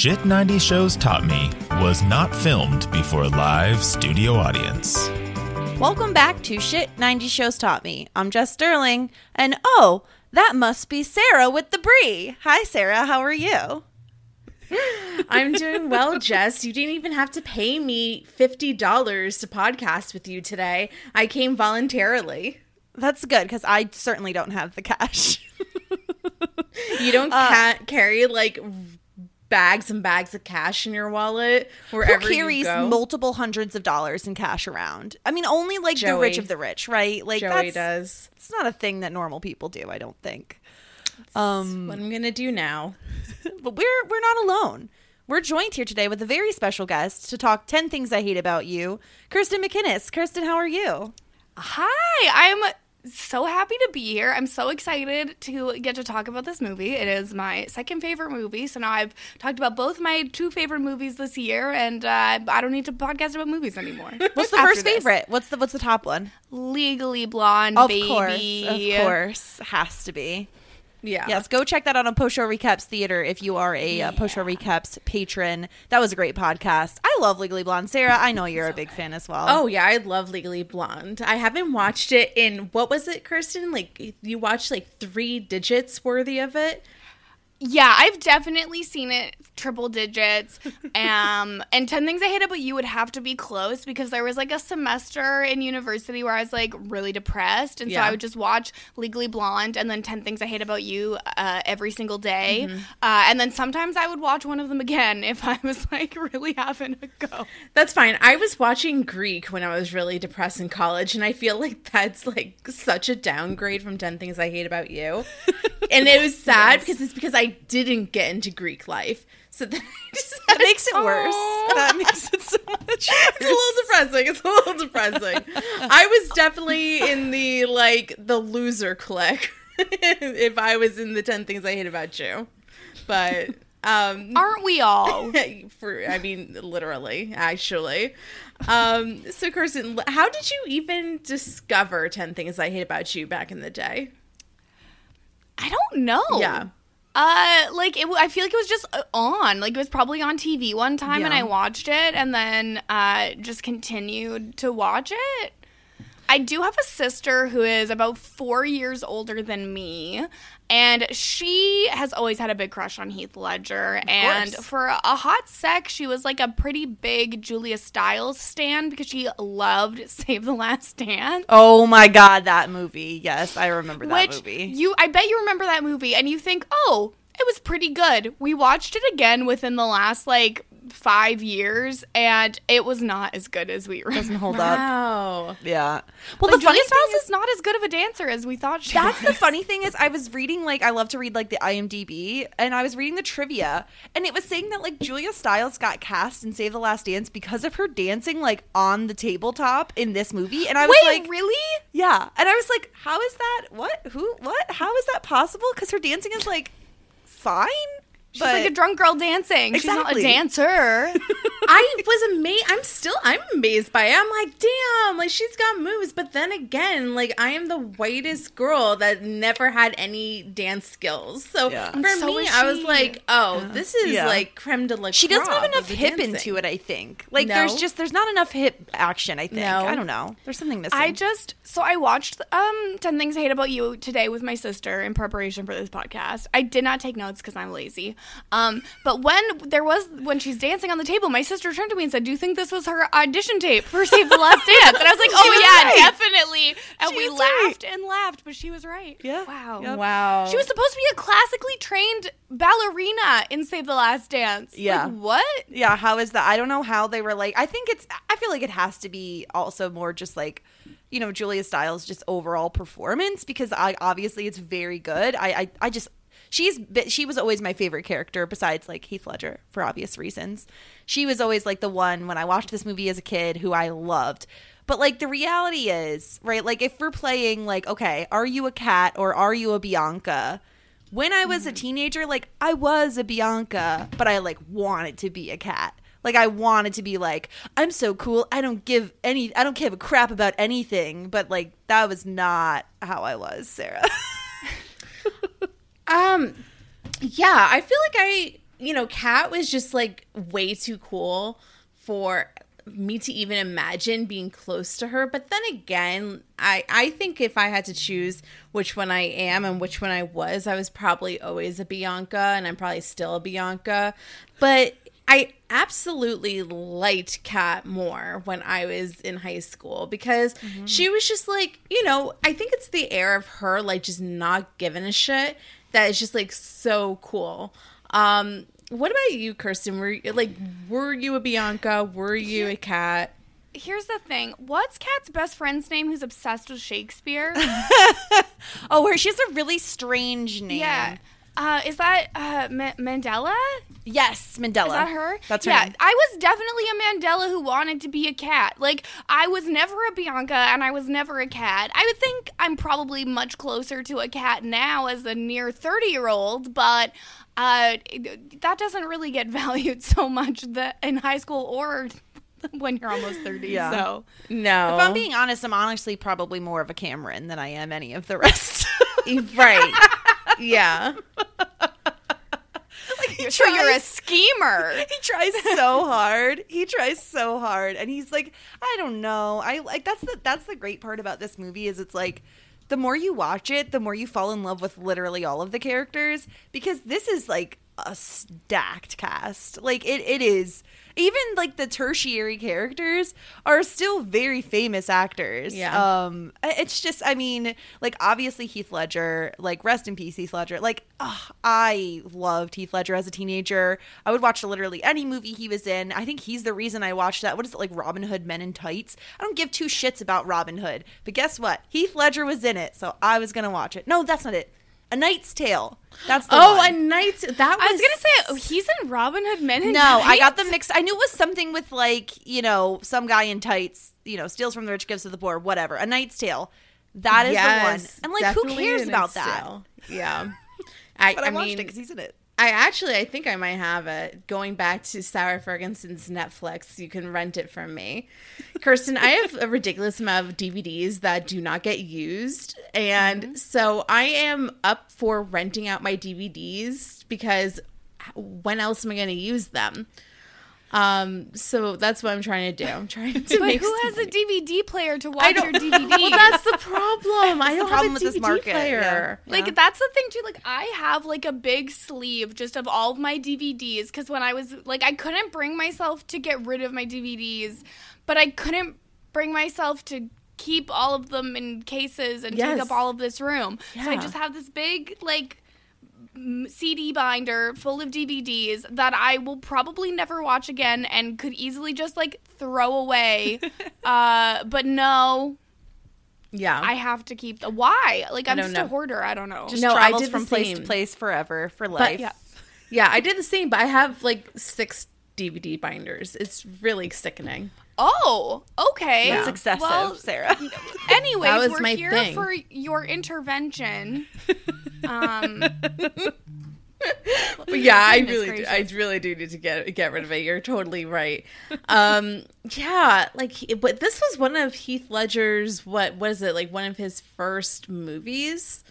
Shit 90 Shows Taught Me was not filmed before a live studio audience. Welcome back to Shit 90 Shows Taught Me. I'm Jess Sterling, and oh, that must be Sarah with the Brie. Hi, Sarah. How are you? I'm doing well, Jess. You didn't even have to pay me $50 to podcast with you today. I came voluntarily. That's good because I certainly don't have the cash. You don't uh, ca- carry like bags and bags of cash in your wallet Who wherever carries you go. multiple hundreds of dollars in cash around? I mean, only like the rich of the rich, right? Like Joey that's does. it's not a thing that normal people do. I don't think. Um, what I'm gonna do now. But we're we're not alone. We're joined here today with a very special guest to talk 10 things I hate about you, Kirsten McInnes. Kirsten, how are you? Hi, I'm so happy to be here. I'm so excited to get to talk about this movie. It is my second favorite movie, so now I've talked about both my two favorite movies this year, and uh, I don't need to podcast about movies anymore. What's the first this. favorite? What's the what's the top one? Legally Blonde, Of baby. course, of course, has to be. Yeah. Yes, go check that out on Post Show Recaps Theater if you are a uh, Post Show Recaps patron. That was a great podcast. I love Legally Blonde. Sarah, I know you're a big fan as well. Oh yeah, I love Legally Blonde. I haven't watched it in what was it, Kirsten? Like you watched like three digits worthy of it. Yeah, I've definitely seen it triple digits. Um, and 10 Things I Hate About You would have to be close because there was like a semester in university where I was like really depressed. And so I would just watch Legally Blonde and then 10 Things I Hate About You uh, every single day. Mm-hmm. Uh, and then sometimes I would watch one of them again if I was like really having a go. That's fine. I was watching Greek when I was really depressed in college, and I feel like that's like such a downgrade from 10 Things I Hate About You. and it was sad because it's because I didn't get into Greek life. So then I just that makes it worse. That makes it so much it's a little depressing. It's a little depressing. I was definitely in the like the loser clique if I was in the 10 Things I Hate About You. But um Aren't we all? for I mean literally actually. Um so Kirsten, how did you even discover 10 things I hate about you back in the day? I don't know. Yeah. Uh, like it. I feel like it was just uh, on. Like it was probably on TV one time, and I watched it, and then uh, just continued to watch it. I do have a sister who is about four years older than me, and she has always had a big crush on Heath Ledger. And course. for a hot sec, she was like a pretty big Julia Stiles stan because she loved Save the Last Dance. Oh my god, that movie. Yes, I remember that Which movie. you, I bet you remember that movie, and you think, oh, it was pretty good. We watched it again within the last like five years, and it was not as good as we remember. Doesn't hold up. Wow. Yeah. Well, Like, the funny Stiles is, is not as good of a dancer as we thought she That's was. the funny thing is I was reading like I love to read like the IMDb and I was reading the trivia and it was saying that like Julia Stiles got cast in Save the Last Dance because of her dancing like on the tabletop in this movie and I was Wait, like really? yeah and I was like how is that what who what how is that possible because her dancing is like fine She's like a drunk girl dancing. Exactly. She's not a dancer. I was amazed. I'm still I'm amazed by it. I'm like, damn, like she's got moves. But then again, like I am the whitest girl that never had any dance skills. So Yeah. for so me, I was like, oh, this is Yeah. like creme de la. she doesn't have enough hip dancing. into it I think like No? there's just there's not enough hip action I think No? I don't know there's something missing I just so I watched um 10 Things I Hate About You today with my sister in preparation for this podcast. I did not take notes because I'm lazy. Um, but when there was when she's dancing on the table, my sister turned to me and said, "Do you think this was her audition tape for Save the Last Dance?" And I was like, "Oh was yeah, right. definitely." And She we was right. laughed and laughed, but she was right. Yeah. Wow. Yep. Wow. She was supposed to be a classically trained ballerina in Save the Last Dance. Yeah. Like, what? yeah how is that i don't know how they were like i think it's i feel like it has to be also more just like you know julia stiles just overall performance because i obviously it's very good i i, I just she's she was always my favorite character besides like heath ledger for obvious reasons she was always like the one when i watched this movie as a kid who i loved but like the reality is right like if we're playing like okay are you a Kat or are you a bianca when I was a mm-hmm. teenager, like I was a Bianca, but I like wanted to be a Kat. Like I wanted to be like, I'm so cool. I don't give any I don't give a crap about anything. But like that was not how I was, Sarah. Um, yeah, I feel like I, you know, Kat was just like way too cool for me to even imagine being close to her. But then again, I I think if I had to choose which one I am and which one I was, I was probably always a Bianca, and I'm probably still a Bianca. But I absolutely liked Kat more when I was in high school because she was just like, you know, I think it's the air of her like just not giving a shit that is just like so cool. Um what about you, Kirsten? Were you, like were you a Bianca? Were you a Kat? Here's the thing. What's Kat's best friend's name who's obsessed with Shakespeare? oh, where she has a really strange name. yeah. Uh, is that uh, Ma- Mandella? Yes, Mandella. Is that her? That's her. Yeah, name. I was definitely a Mandella who wanted to be a Kat. Like, I was never a Bianca and I was never a Kat. I would think I'm probably much closer to a cat now as a near 30 year old, but uh, that doesn't really get valued so much that in high school or when you're almost 30. Yeah. So, No. If I'm being honest, I'm honestly probably more of a Cameron than I am any of the rest. right. Yeah. he so you're a schemer. he tries so hard. He tries so hard, and he's like, I don't know. I like that's the that's the great part about this movie is it's like the more you watch it, the more you fall in love with literally all of the characters because this is like a stacked cast. Like it it is. Even like the tertiary characters are still very famous actors. Yeah. Um it's just I mean, like obviously Heath Ledger, like rest in peace Heath Ledger. Like ugh, I loved Heath Ledger as a teenager. I would watch literally any movie he was in. I think he's the reason I watched that. What is it like Robin Hood Men in Tights? I don't give two shits about Robin Hood. But guess what? Heath Ledger was in it, so I was going to watch it. No, that's not it. A Knight's Tale. That's the Oh, one. a night that was I was going to say, oh, he's in Robin Hood Men in No, I got them mixed. I knew it was something with like, you know, some guy in tights, you know, steals from the rich, gives to the poor, whatever. A Knight's Tale. That is Yes, the one. And like, who cares about that? Excel. Yeah. I, But I, I watched mean, it because he's in it. I actually, I think I might have it. Going back to Sarah Ferguson's Netflix, you can rent it from me. Kirsten, I have a ridiculous amount of DVDs that do not get used. And mm-hmm. so I am up for renting out my DVDs because when else am I going to use them? Um, so that's what I'm trying to do. I'm trying to But who has a DVD player to watch your. DVD? well, that's the problem. I don't problem have with a this DVD market, player. yeah. Like that's the thing too. Like I have like a big sleeve just of all of my DVDs because when I was like I couldn't bring myself to get rid of my DVDs, but I couldn't bring myself to keep all of them in cases and Yes. take up all of this room. So I just have this big like CD binder full of DVDs that I will probably never watch again and could easily just like throw away. uh, but no, Yeah. I have to keep the why. Like I'm just know. a hoarder. I don't know. Just No, I travels did from place to place forever for life. yeah. Yeah, I did the same, but I have like six DVD binders. It's really sickening. Oh, okay. Yeah. It's excessive, Well, Sarah. anyways, That was we're my here thing. for your intervention. um, yeah, I Goodness really, do, I really do need to get get rid of it. You're totally right. Um, yeah, like, but this was one of Heath Ledger's. What was it? Like one of his first movies.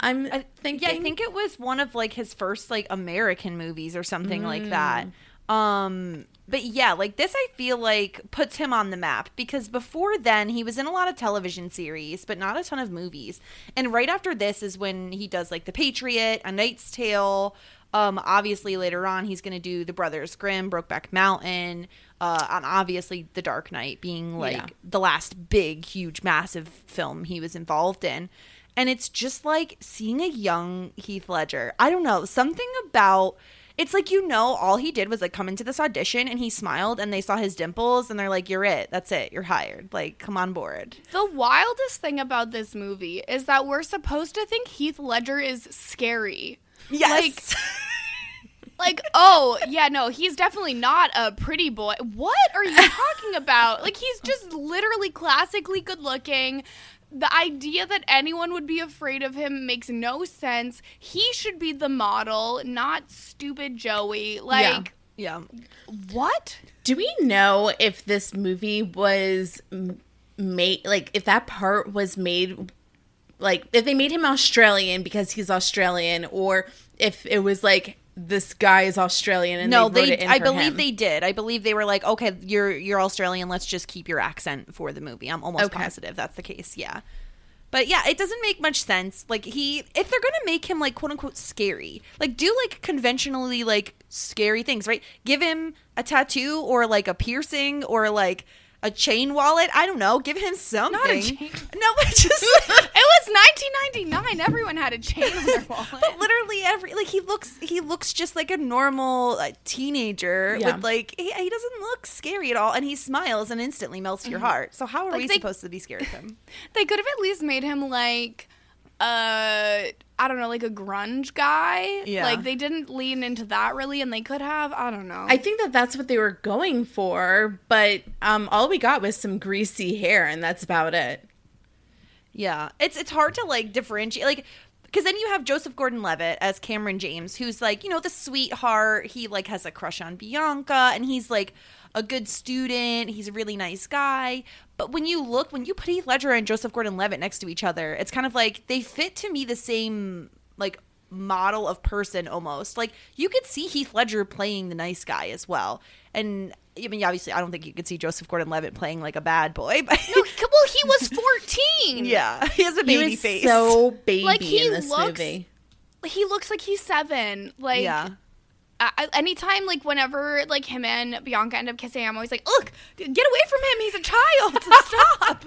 I'm I, thinking. yeah, I think it was one of like his first like American movies or something like that. Um, but yeah, like this, I feel like puts him on the map because before then he was in a lot of television series, but not a ton of movies. And right after this is when he does like The Patriot, A Knight's Tale. Um, obviously later on he's going to do The Brothers Grimm, Brokeback Mountain, uh, and obviously The Dark Knight being like Yeah. the last big, huge, massive film he was involved in. And it's just like seeing a young Heath Ledger. I don't know, something about it's like you know all he did was like come into this audition and he smiled and they saw his dimples and they're like you're it. That's it. You're hired. Like come on board. the wildest thing about this movie is that we're supposed to think Heath Ledger is scary. Yes. Like, oh, yeah, no, he's definitely not a pretty boy. What are you talking about? Like, he's just literally classically good looking. The idea that anyone would be afraid of him makes no sense. He should be the model, not stupid Joey. Like, yeah. what? Do we know if this movie was made like if that part was made like if they made him Australian because he's Australian or if it was like this guy is Australian and No, they, they. I believe him? they did. I believe they were like, okay, you're you're Australian. Let's just keep your accent for the movie. I'm almost Okay. positive that's the case. Yeah, but yeah, it doesn't make much sense. Like he, if they're gonna make him like quote unquote scary, like do like conventionally like scary things, right? Give him a tattoo or like a piercing or like a chain wallet. I don't know. Give him something. Not a chain- No, but just. It was 1999. Everyone had a chain on their wallet. But literally every like he looks he looks just like a normal uh, teenager Yeah. with like he, he doesn't look scary at all and he smiles and instantly melts your heart. So how are Like, we they- supposed to be scared of him? They could have at least made him like uh I don't know, like a grunge guy. Yeah. Like they didn't lean into that really and they could have, I don't know. I think that that's what they were going for, but um, all we got was some greasy hair, and that's about it. Yeah, it's it's hard to like differentiate like because then you have Joseph Gordon-Levitt as Cameron James, who's like you know the sweetheart. He like has a crush on Bianca, and he's like a good student. He's a really nice guy. But when you look, when you put Heath Ledger and Joseph Gordon-Levitt next to each other, it's kind of like they fit to me the same like model of person almost. Like you could see Heath Ledger playing the nice guy as well, and. I mean, obviously, I don't think you could see Joseph Gordon-Levitt playing like a bad boy, but no, well, he was 14. yeah, he has a He baby was face. so baby Like, he in this looks- movie. He looks like he's 7. Like yeah, I, I- anytime like whenever like him and Bianca end up kissing, I'm always like, "Look, get away from him. He's a child.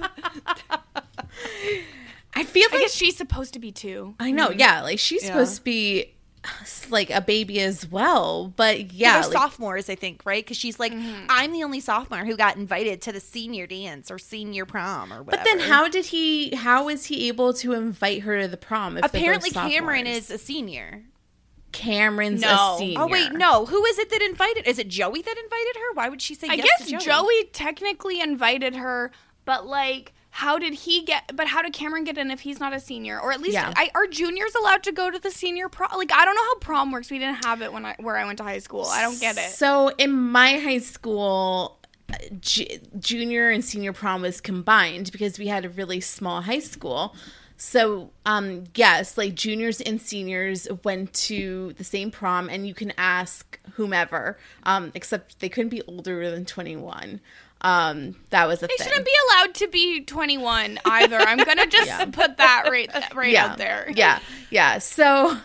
Stop." I feel I like guess she's supposed to be too. I know, mm-hmm. yeah. Like she's Yeah. supposed to be like a baby as well, but yeah, like, sophomores, I think, right? Because she's like, mm-hmm. I'm the only sophomore who got invited to the senior dance or senior prom or whatever. But then, how did he? How is he able to invite her to the prom? If Apparently, Cameron is a senior. Cameron's No. a senior. Oh wait, no. Who is it that invited? Is it Joey that invited her? Why would she say I yes guess to Joey? Joey technically invited her, but like how did he get? But how did Cameron get in if he's not a senior? Or at least Yeah. I, are juniors allowed to go to the senior prom? Like I don't know how prom works. We didn't have it when I where I went to high school. I don't get it. So in my high school, ju- junior and senior prom was combined because we had a really small high school. So um yes, like juniors and seniors went to the same prom and you can ask whomever. Um except they couldn't be older than 21. Um that was a They thing. shouldn't be allowed to be 21 either. I'm gonna just put that right right out there. Yeah, yeah. So,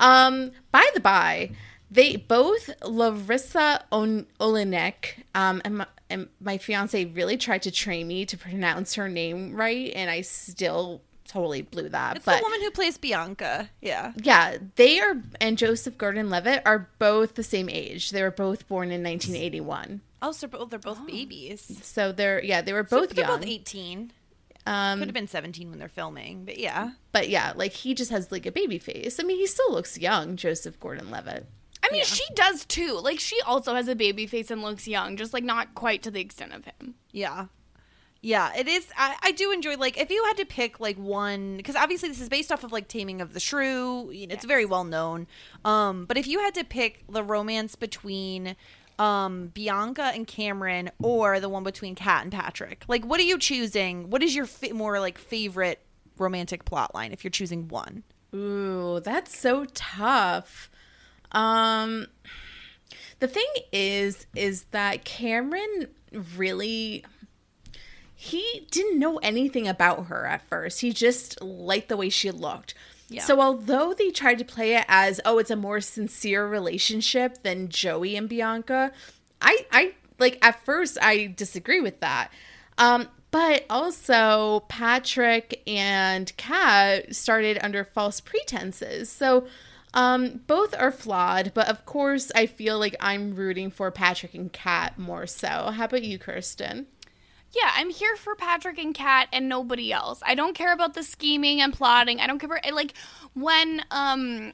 um, by the by, they both Larisa On- Olenek, um, and my, and my fiance really tried to train me to pronounce her name right, and I still totally blew that. It's but the woman who plays Bianca. Yeah. yeah, they are, and Joseph Gordon-Levitt are both the same age. They were both born in 1981. Oh, so they're both, they're both babies. So they're yeah, they were both So they're young. both 18. um, Could have been 17 when they're filming, but yeah. but yeah, like he just has like a baby face. I mean, he still looks young, Joseph Gordon-Levitt. I mean, she does too. Like she also has a baby face and looks young, just like not quite to the extent of him. Yeah. Yeah, it is. I, I do enjoy like if you had to pick like one because obviously this is based off of like Taming of the Shrew. you know, It's very well known. Um, but if you had to pick the romance between um Bianca and Cameron or the one between Kat and Patrick, like what are you choosing? What is your more like favorite romantic plot line if you're choosing one? Ooh, that's so tough. Um the thing is is that Cameron really he didn't know anything about her at first. He just liked the way she looked. Yeah. So although they tried to play it as oh it's a more sincere relationship than Joey and Bianca, I I like at first I disagree with that. Um but also Patrick and Kat started under false pretenses. So um both are flawed, but of course I feel like I'm rooting for Patrick and Kat more so. How about you, Kirsten? Yeah, I'm here for Patrick and Kat and nobody else. I don't care about the scheming and plotting. I don't care about like when um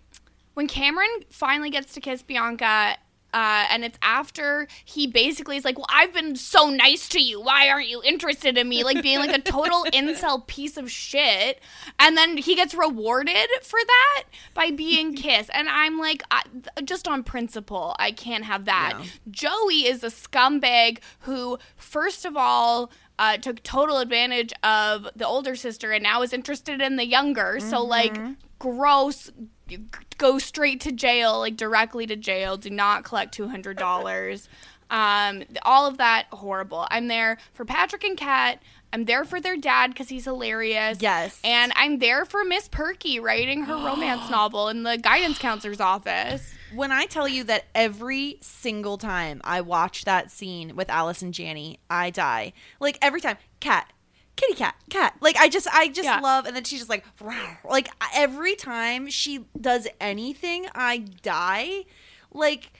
when Cameron finally gets to kiss Bianca uh, and it's after he basically is like, "Well, I've been so nice to you. Why aren't you interested in me?" Like being like a total incel piece of shit, and then he gets rewarded for that by being kissed. And I'm like, I, just on principle, I can't have that. Joey is a scumbag who, first of all, uh, took total advantage of the older sister and now is interested in the younger. So, like, gross. Go straight to jail, like directly to jail. Do not collect two hundred dollars. Um, all of that horrible. I'm there for Patrick and Kat. I'm there for their dad because he's hilarious. Yes. and I'm there for Miss Perky writing her romance novel in the guidance counselor's office. When I tell you that every single time I watch that scene with Allison Janney, I die. Like every time, cat, kitty cat, cat. Like I just, I just Yeah. love. And then she's just like, "Rawr." like every time she does anything, I die. Like,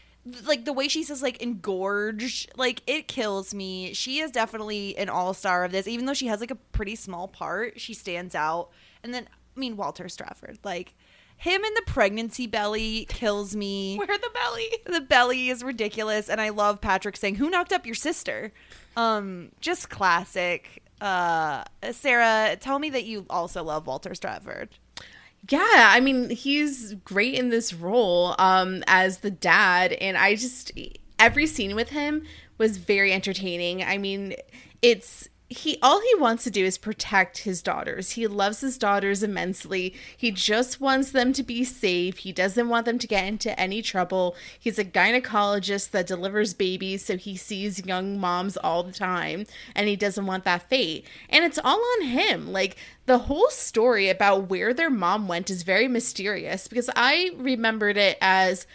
like the way she says like engorged, like it kills me. She is definitely an all star of this, even though she has like a pretty small part. She stands out. And then, I mean, Walter Stratford like. Him in the pregnancy belly kills me. Where the belly? The belly is ridiculous, and I love Patrick saying, "Who knocked up your sister?" Um, just classic. Uh, Sarah, tell me that you also love Walter Stratford. Yeah, I mean, he's great in this role um as the dad and I just every scene with him was very entertaining. I mean, it's he all he wants to do is protect his daughters. He loves his daughters immensely. He just wants them to be safe. He doesn't want them to get into any trouble. He's a gynecologist that delivers babies, so he sees young moms all the time and he doesn't want that fate. And it's all on him. Like the whole story about where their mom went is very mysterious because I remembered it as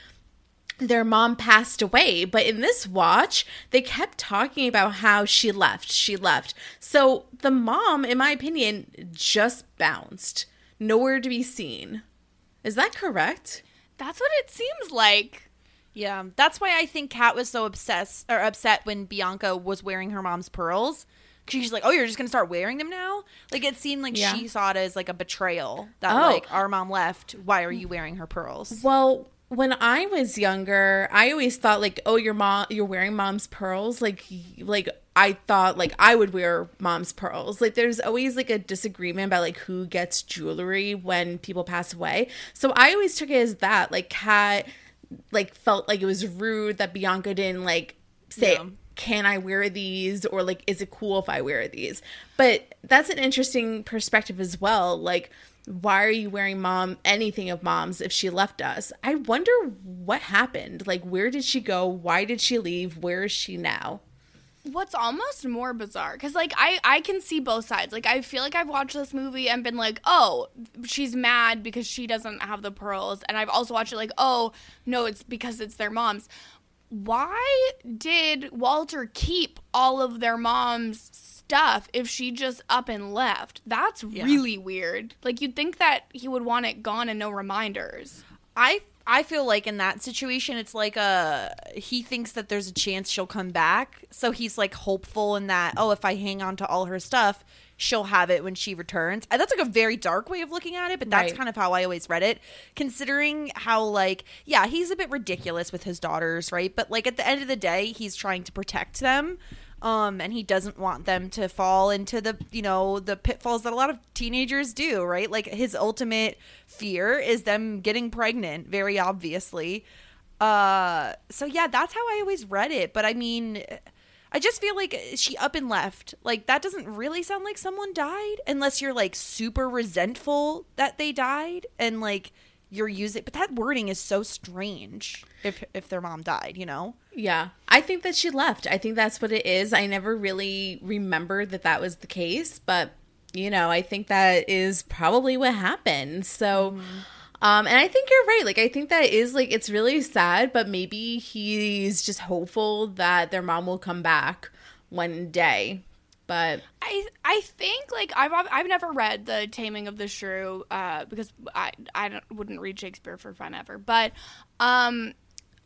their mom passed away. But in this watch, they kept talking about how she left. She left. So the mom, in my opinion, just bounced. Nowhere to be seen. Is that correct? That's what it seems like. Yeah, that's why I think Kat was so obsessed or upset when Bianca was wearing her mom's pearls. She's like, "Oh, you're just gonna start wearing them now?" Like it seemed like Yeah. she saw it as like a betrayal that Oh. like our mom left. Why are you wearing her pearls? Well, when I was younger, I always thought like, oh, your mom, you're wearing mom's pearls, like, like I thought like I would wear mom's pearls. Like there's always like a disagreement about like who gets jewelry when people pass away. So I always took it as that. Like Kat like felt like it was rude that Bianca didn't like say Yeah. can I wear these or like is it cool if I wear these? But that's an interesting perspective as well. Like why are you wearing mom anything of mom's if she left us? I wonder what happened. Like where did she go? Why did she leave? Where is she now? what's almost more bizarre because like I, I can see both sides like i feel like i've watched this movie and been like oh she's mad because she doesn't have the pearls and i've also watched it like oh no it's because it's their mom's why did walter keep all of their mom's stuff if she just up and left that's really weird like you'd think that he would want it gone and no reminders I I feel like in that situation, it's like a he thinks that there's a chance she'll come back, so he's like hopeful in that. Oh, if I hang on to all her stuff, she'll have it when she returns. And that's like a very dark way of looking at it, but that's Right. kind of how I always read it. Considering how like yeah, he's a bit ridiculous with his daughters, right? But like at the end of the day, he's trying to protect them. Um, and he doesn't want them to fall into the you know the pitfalls that a lot of teenagers do right? Like his ultimate fear is them getting pregnant very obviously. Uh so yeah that's how i always read it. But i mean i just feel like she up and left. Like that doesn't really sound like someone died unless you're like super resentful that they died and like you're using but that wording is so strange if if their mom died you know Yeah. I think that she left. I think that's what it is. I never really remembered that that was the case, but you know, I think that is probably what happened. So um and I think you're right. Like I think that is like it's really sad, but maybe he's just hopeful that their mom will come back one day. But I I think like I've I've never read the Taming of the Shrew uh, because I I don't, wouldn't read Shakespeare for fun ever, but um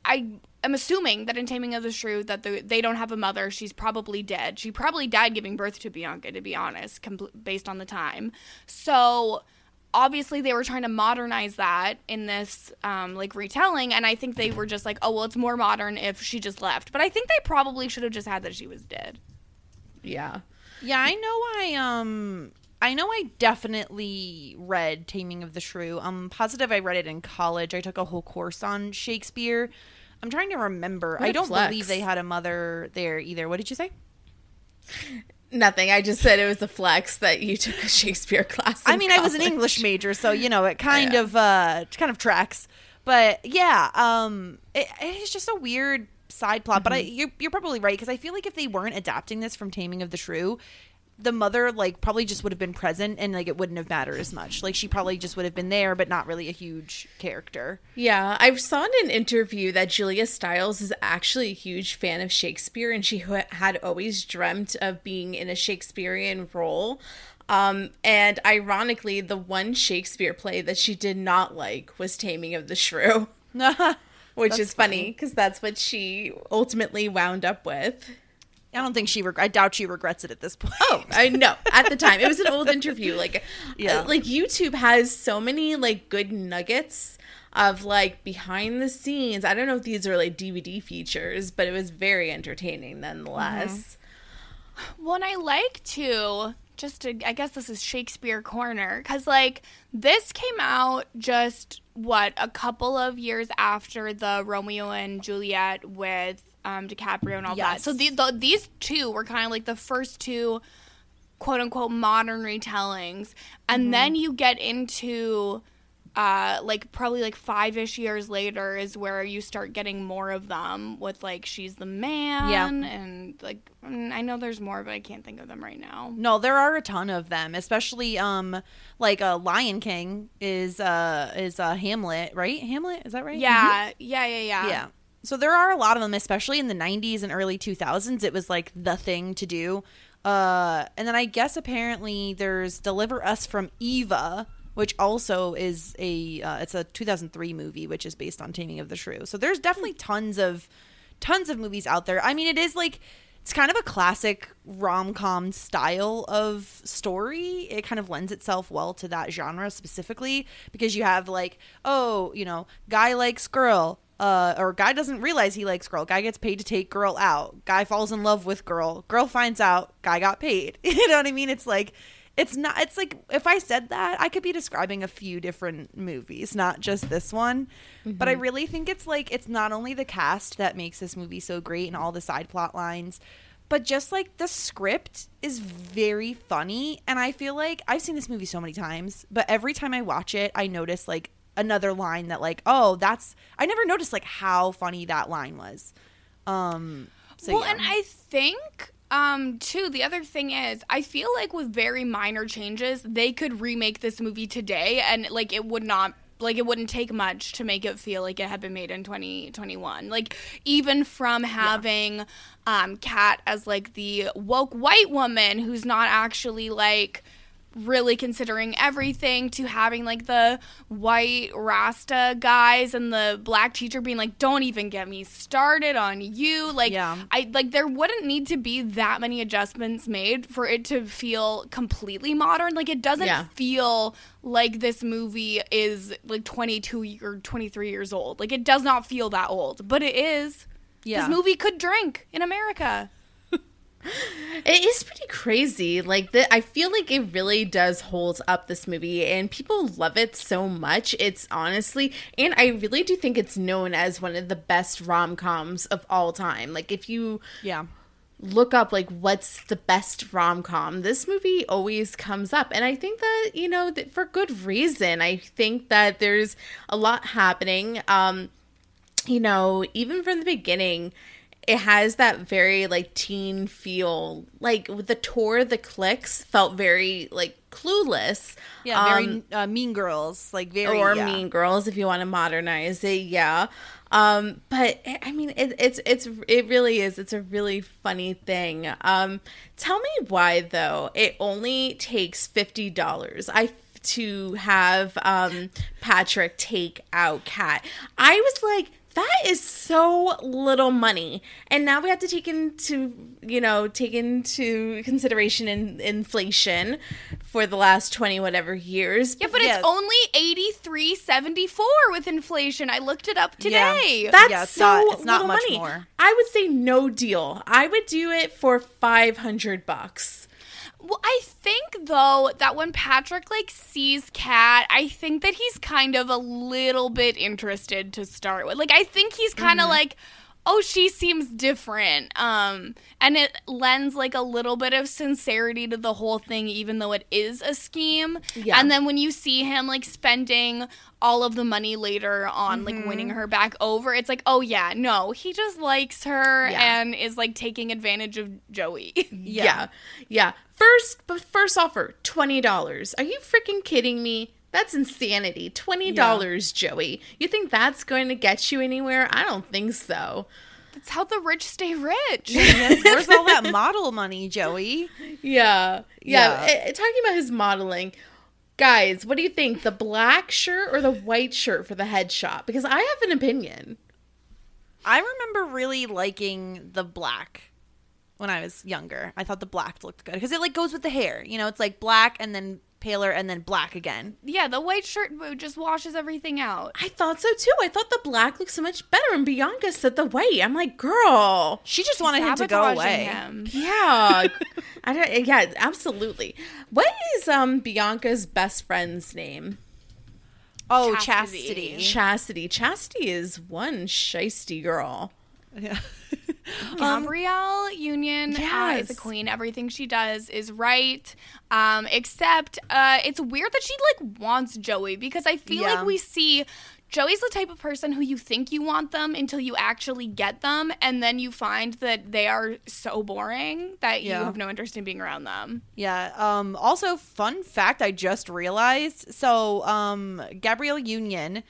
I am assuming that in Taming of the Shrew that the, they don't have a mother. She's probably dead. She probably died giving birth to Bianca, to be honest, compl- based on the time. So obviously they were trying to modernize that in this um, like retelling, and I think they were just like, oh well, it's more modern if she just left. But I think they probably should have just had that she was dead. yeah. Yeah, I know I um I know I definitely read Taming of the Shrew. I'm positive I read it in college. I took a whole course on Shakespeare. I'm trying to remember. I don't flex. believe they had a mother there either. What did you say? Nothing. I just said it was a flex that you took a Shakespeare class. I mean, I was an. English major, so you know, it kind of uh kind of tracks. But yeah, um it, it's just a weird side plot, but I you're, you're probably right because I feel like if they weren't adapting this from Taming of the Shrew, the mother like probably just would have been present and like it wouldn't have mattered as much. Like she probably just would have been there, but not really a huge character. Yeah, I saw in an interview that Julia Stiles is actually a huge fan of Shakespeare and she had always dreamt of being in a Shakespearean role. Um, and ironically, the one Shakespeare play that she did not like was Taming of the Shrew, which That's is funny because that's what she ultimately wound up with. I don't think she. Reg- I doubt she regrets it at this point. Oh, I know. At the time, it was an old interview. Like, Yeah. uh, like YouTube has so many like good nuggets of like behind the scenes. I don't know if these are like DVD features, but it was very entertaining nonetheless. Well, and I like to just to I guess this is Shakespeare corner because like this came out just what a couple of years after the Romeo and Juliet with um, DiCaprio and all that. So the, the, these two were kind of like the first two quote unquote modern retellings, and then you get into uh like probably like five ish years later is where you start getting more of them with like she's the man Yeah. and like mm, I know there's more but I can't think of them right now. No, there are a ton of them, especially um like uh, Lion King is uh is uh Hamlet, right? Hamlet, is that right? Yeah, yeah, yeah, yeah. Yeah. So there are a lot of them, especially in the 90s and early 2000s. It was like the thing to do. Uh, and then I guess apparently there's Deliver Us from Eva, which also is a uh, it's a 2003 movie, which is based on Taming of the Shrew. So there's definitely tons of tons of movies out there. I mean, it is like it's kind of a classic rom-com style of story. It kind of lends itself well to that genre specifically because you have like, oh, you know, guy likes girl, uh, or guy doesn't realize he likes girl. Guy gets paid to take girl out. Guy falls in love with girl. Girl finds out. Guy got paid. You know what I mean? It's like it's not. It's like if I said that, I could be describing a few different movies, not just this one. But I really think it's like it's not only the cast that makes this movie so great and all the side plot lines, but just like the script is very funny. And I feel like I've seen this movie so many times, but every time I watch it, I notice like another line that like oh that's I never noticed like how funny that line was. Um. So well, yeah. and I think um too the other thing is I feel like with very minor changes they could remake this movie today and like it would not like it wouldn't take much to make it feel like it had been made in 2021 like even from having um kat as like the woke white woman who's not actually like really considering everything to having like the white rasta guys and the black teacher being like don't even get me started on you like Yeah. i like there wouldn't need to be that many adjustments made for it to feel completely modern like it doesn't Yeah. feel like this movie is like 22 or 23 years old like it does not feel that old but it is Yeah. this movie could drink in america It is pretty crazy. Like the, I feel like it really does hold up this movie, and people love it so much. It's honestly, and I really do think it's known as one of the best rom coms of all time. Like if you yeah. look up like what's the best rom-com this movie always comes up and i think that you know that for good reason i think that there's a lot happening um you know even from the beginning it has that very like teen feel like with the tour the clicks felt very like clueless Yeah, very Um, uh, Mean Girls, like very or yeah. Mean Girls if you want to modernize it. Yeah. Um, but I I mean, it, it's it's it really is. It's a really funny thing. Um, tell me why though. It only takes fifty dollars. I to have um Patrick take out Kat. I was like. That is so little money, and now we have to take into you know take into consideration in inflation for the last twenty whatever years. Yeah, but Yeah. it's only eighty three seventy four with inflation. I looked it up Yeah. today. That's Yeah, it's so not- it's not little much money. more. I would say no deal. I would do it for five hundred bucks. Well, I think though that when Patrick like sees Kat, I think that he's kind of a little bit interested to start with. Like I think he's kind Mm-hmm. of like oh she seems different um and it lends like a little bit of sincerity to the whole thing even though it is a scheme Yeah. and then when you see him like spending all of the money later on like winning Mm-hmm. her back over it's like oh yeah no he just likes her Yeah. and is like taking advantage of joey Yeah. yeah, First, but first offer twenty dollars. Are you freaking kidding me? That's insanity. Twenty dollars, Joey. You think that's going to get you anywhere? I don't think so. That's how the rich stay rich. Yes, where's all that model money, Joey? Yeah, yeah. Yeah. eh, talking about his modeling, guys, what do you think? The black shirt or the white shirt for the headshot? Because I have an opinion. I remember really liking the black when I was younger. I thought the black looked good because it like goes with the hair. You know, it's like black and then paler and then black again. yeah, the white shirt just washes everything out. I thought so too. I thought the black looked so much better, and Bianca said the white. I'm like, girl, She just wanted him to go away. him. yeah, I don't, yeah, absolutely. What is um Bianca's best friend's name? Oh, Chastity. chastity. Chastity. Chastity is one shisty girl. Yeah. Gabrielle Union uh, is a Um, queen. Everything she does is right. Um, except uh, it's weird that she like wants Joey because I feel Yeah. like we see Joey's the type of person who you think you want them until you actually get them, and then you find that they are so boring that you have no interest in being around them. Yeah. Um, also, fun fact I just realized. So, um, Gabrielle Union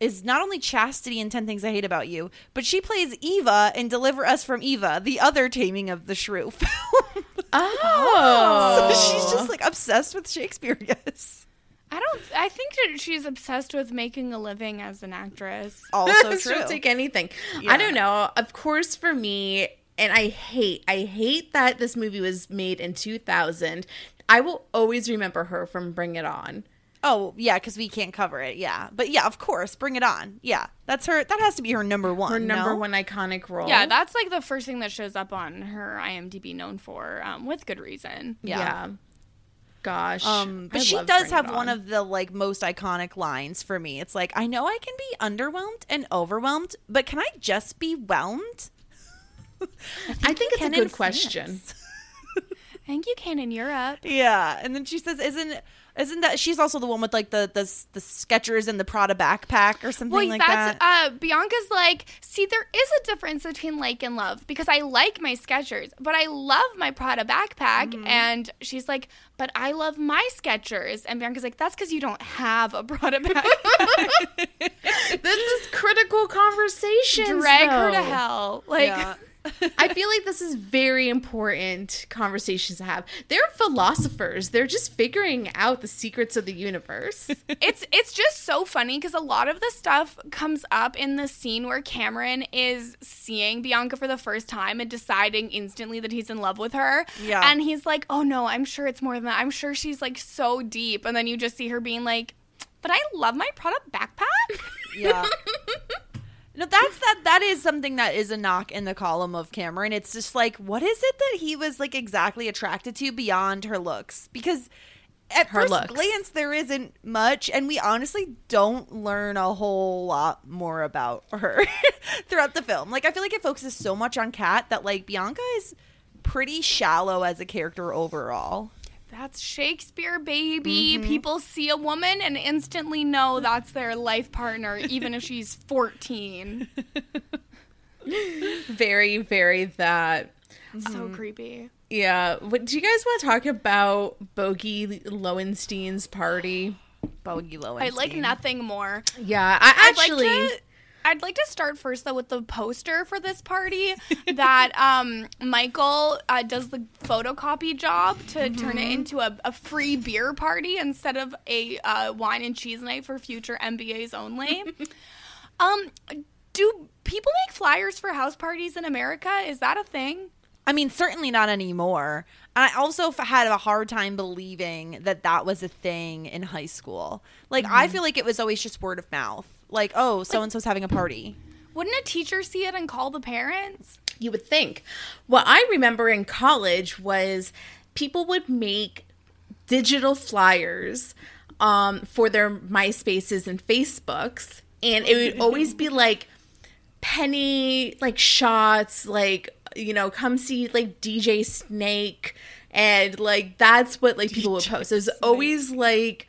is not only Chastity in 10 Things I Hate About You, but she plays Eva in Deliver Us from Eva, the other taming of the shrew film. Oh, so she's just like obsessed with Shakespeare, I guess. I don't. I think that she's obsessed with making a living as an actress. Also She'll true. take anything. Yeah. I don't know. Of course, for me, and I hate, I hate that this movie was made in 2000. I will always remember her from Bring It On. Oh yeah, because we can't cover it. Yeah, but yeah, of course, bring it on. Yeah, that's her. That has to be her number one. Her number no? one iconic role. Yeah, that's like the first thing that shows up on her IMDb, known for um, with good reason. yeah. Yeah. Gosh. Um, but I she love does Bring It have one of the like most iconic lines for me. It's like I know I can be underwhelmed and overwhelmed, but can I just be whelmed? I think it's a can good in question. France. I think you can in Europe. Yeah, and then she says, "Isn't isn't that she's also the one with like the the the Skechers and the Prada backpack or something Well, like that's that?" uh Bianca's like, see, there is a difference between like and love because I like my Skechers, but I love my Prada backpack. Mm-hmm. And she's like, but I love my Skechers. And Bianca's like, that's because you don't have a Prada backpack. this is critical conversation. Drag her to hell. Like, yeah. I feel like this is very important conversations to have. They're philosophers. They're just figuring out the secrets of the universe. it's it's just so funny because a lot of the stuff comes up in the scene where Cameron is seeing Bianca for the first time and deciding instantly that he's in love with her. Yeah. And he's like, "Oh no, I'm sure it's more than that. I'm sure she's like so deep." And then you just see her being like, "But I love my Prada backpack." Yeah. No, that's that. That is something that is a knock in the column of Cameron. It's just like, what is it that he was like exactly attracted to beyond her looks? Because at Her first looks. glance, there isn't much, and we honestly don't learn a whole lot more about her throughout the film. Like, I feel like it focuses so much on Kat that like Bianca is pretty shallow as a character overall. That's Shakespeare, baby. Mm-hmm. People see a woman and instantly know that's their life partner, even if she's 14. very, very that. So mm. creepy. Yeah. What do you guys want to talk about Bogey Lowenstein's party? Bogey Lowenstein. I'd like nothing more. Yeah, I I'd actually like to, I'd like to start first though with the poster for this party that um, Michael uh, does the photocopy job to turn it into a, a free beer party instead of a uh, wine and cheese night for future MBAs only. um, do people make flyers for house parties in America? Is that a thing? I mean, certainly not anymore. I also f- had a hard time believing that that was a thing in high school. Like, I feel like it was always just word of mouth. Like, oh, so and so's having a party. Wouldn't a teacher see it and call the parents? you would think. What I remember in college was people would make digital flyers um, for their MySpaces and Facebooks, and it would always be like penny like shots, like you know, come see like DJ Snake, and like that's what like people would post. It was always like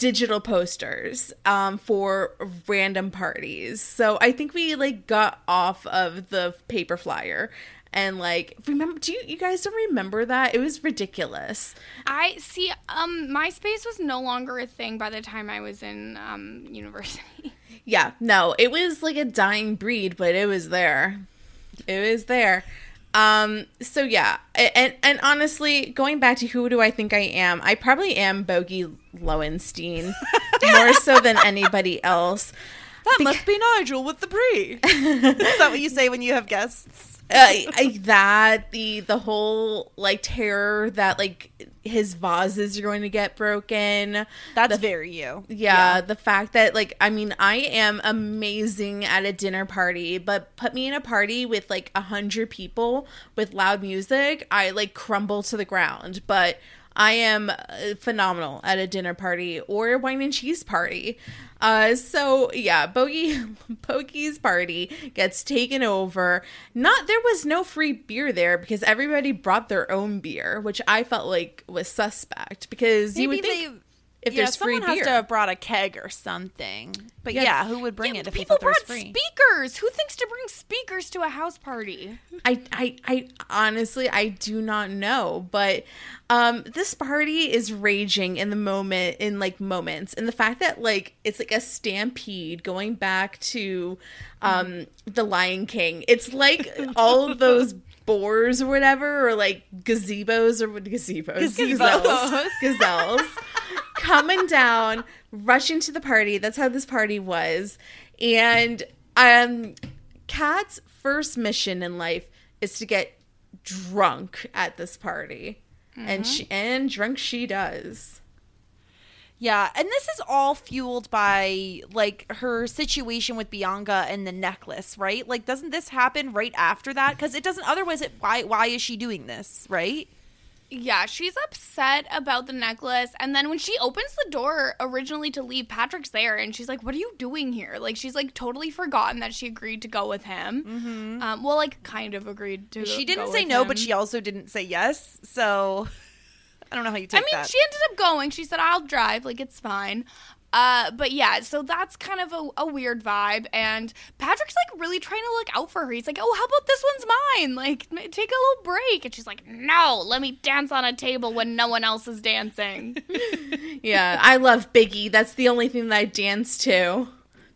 digital posters um, for random parties. So I think we like got off of the paper flyer and like remember do you you guys don't remember that? It was ridiculous. I see. Um, MySpace was no longer a thing by the time I was in um university. Yeah, no, it was like a dying breed, but it was there. It was there. Um so yeah, and and honestly, going back to who do I think I am? I probably am Bogey Lowenstein more so than anybody else. That must be Nigel with the brie. Is that what you say when you have guests? uh, I, that the the whole like terror that like his vases are going to get broken. That's The- very you. Yeah, the fact that like I mean I am amazing at a dinner party, but put me in a party with like a hundred people with loud music, I like crumble to the ground. But I am uh, phenomenal at a dinner party or a wine and cheese party. Uh, so yeah, Bogey Bogey's party gets taken over. Not there was no free beer there because everybody brought their own beer, which I felt like was suspect because you would think if yeah, there's free someone beer. has to have brought a keg or something. But Yeah. yeah, who would bring Yeah, it if people was brought free? speakers. Who thinks to bring speakers to a house party? I, I, I honestly, I do not know, but um, this party is raging in the moment, in like moments, and the fact that like it's like a stampede going back to um, the Lion King. It's like all of those boars or whatever, or like gazebos or what gazebos, gazelles, gazelles coming down, rushing to the party. That's how this party was, and um, Kat's first mission in life is to get drunk at this party. And she and drunk she does. Yeah, and this is all fueled by like her situation with Bianca and the necklace, right? Like, doesn't this happen right after that? Because it doesn't. Otherwise, it why why is she doing this, right? Yeah, she's upset about the necklace. And then when she opens the door originally to leave, Patrick's there and she's like, What are you doing here? Like, she's like totally forgotten that she agreed to go with him. Mm-hmm. Um, well, like, kind of agreed to She didn't say no, him. but she also didn't say yes. So I don't know how you take I mean, that. she ended up going. She said, I'll drive. Like, it's fine. Uh, but yeah, so that's kind of a, a weird vibe. And Patrick's like really trying to look out for her. He's like, oh, how about this one's mine? Like, m- take a little break. And she's like, no, let me dance on a table when no one else is dancing. Yeah, I love Biggie. That's the only thing that I dance to.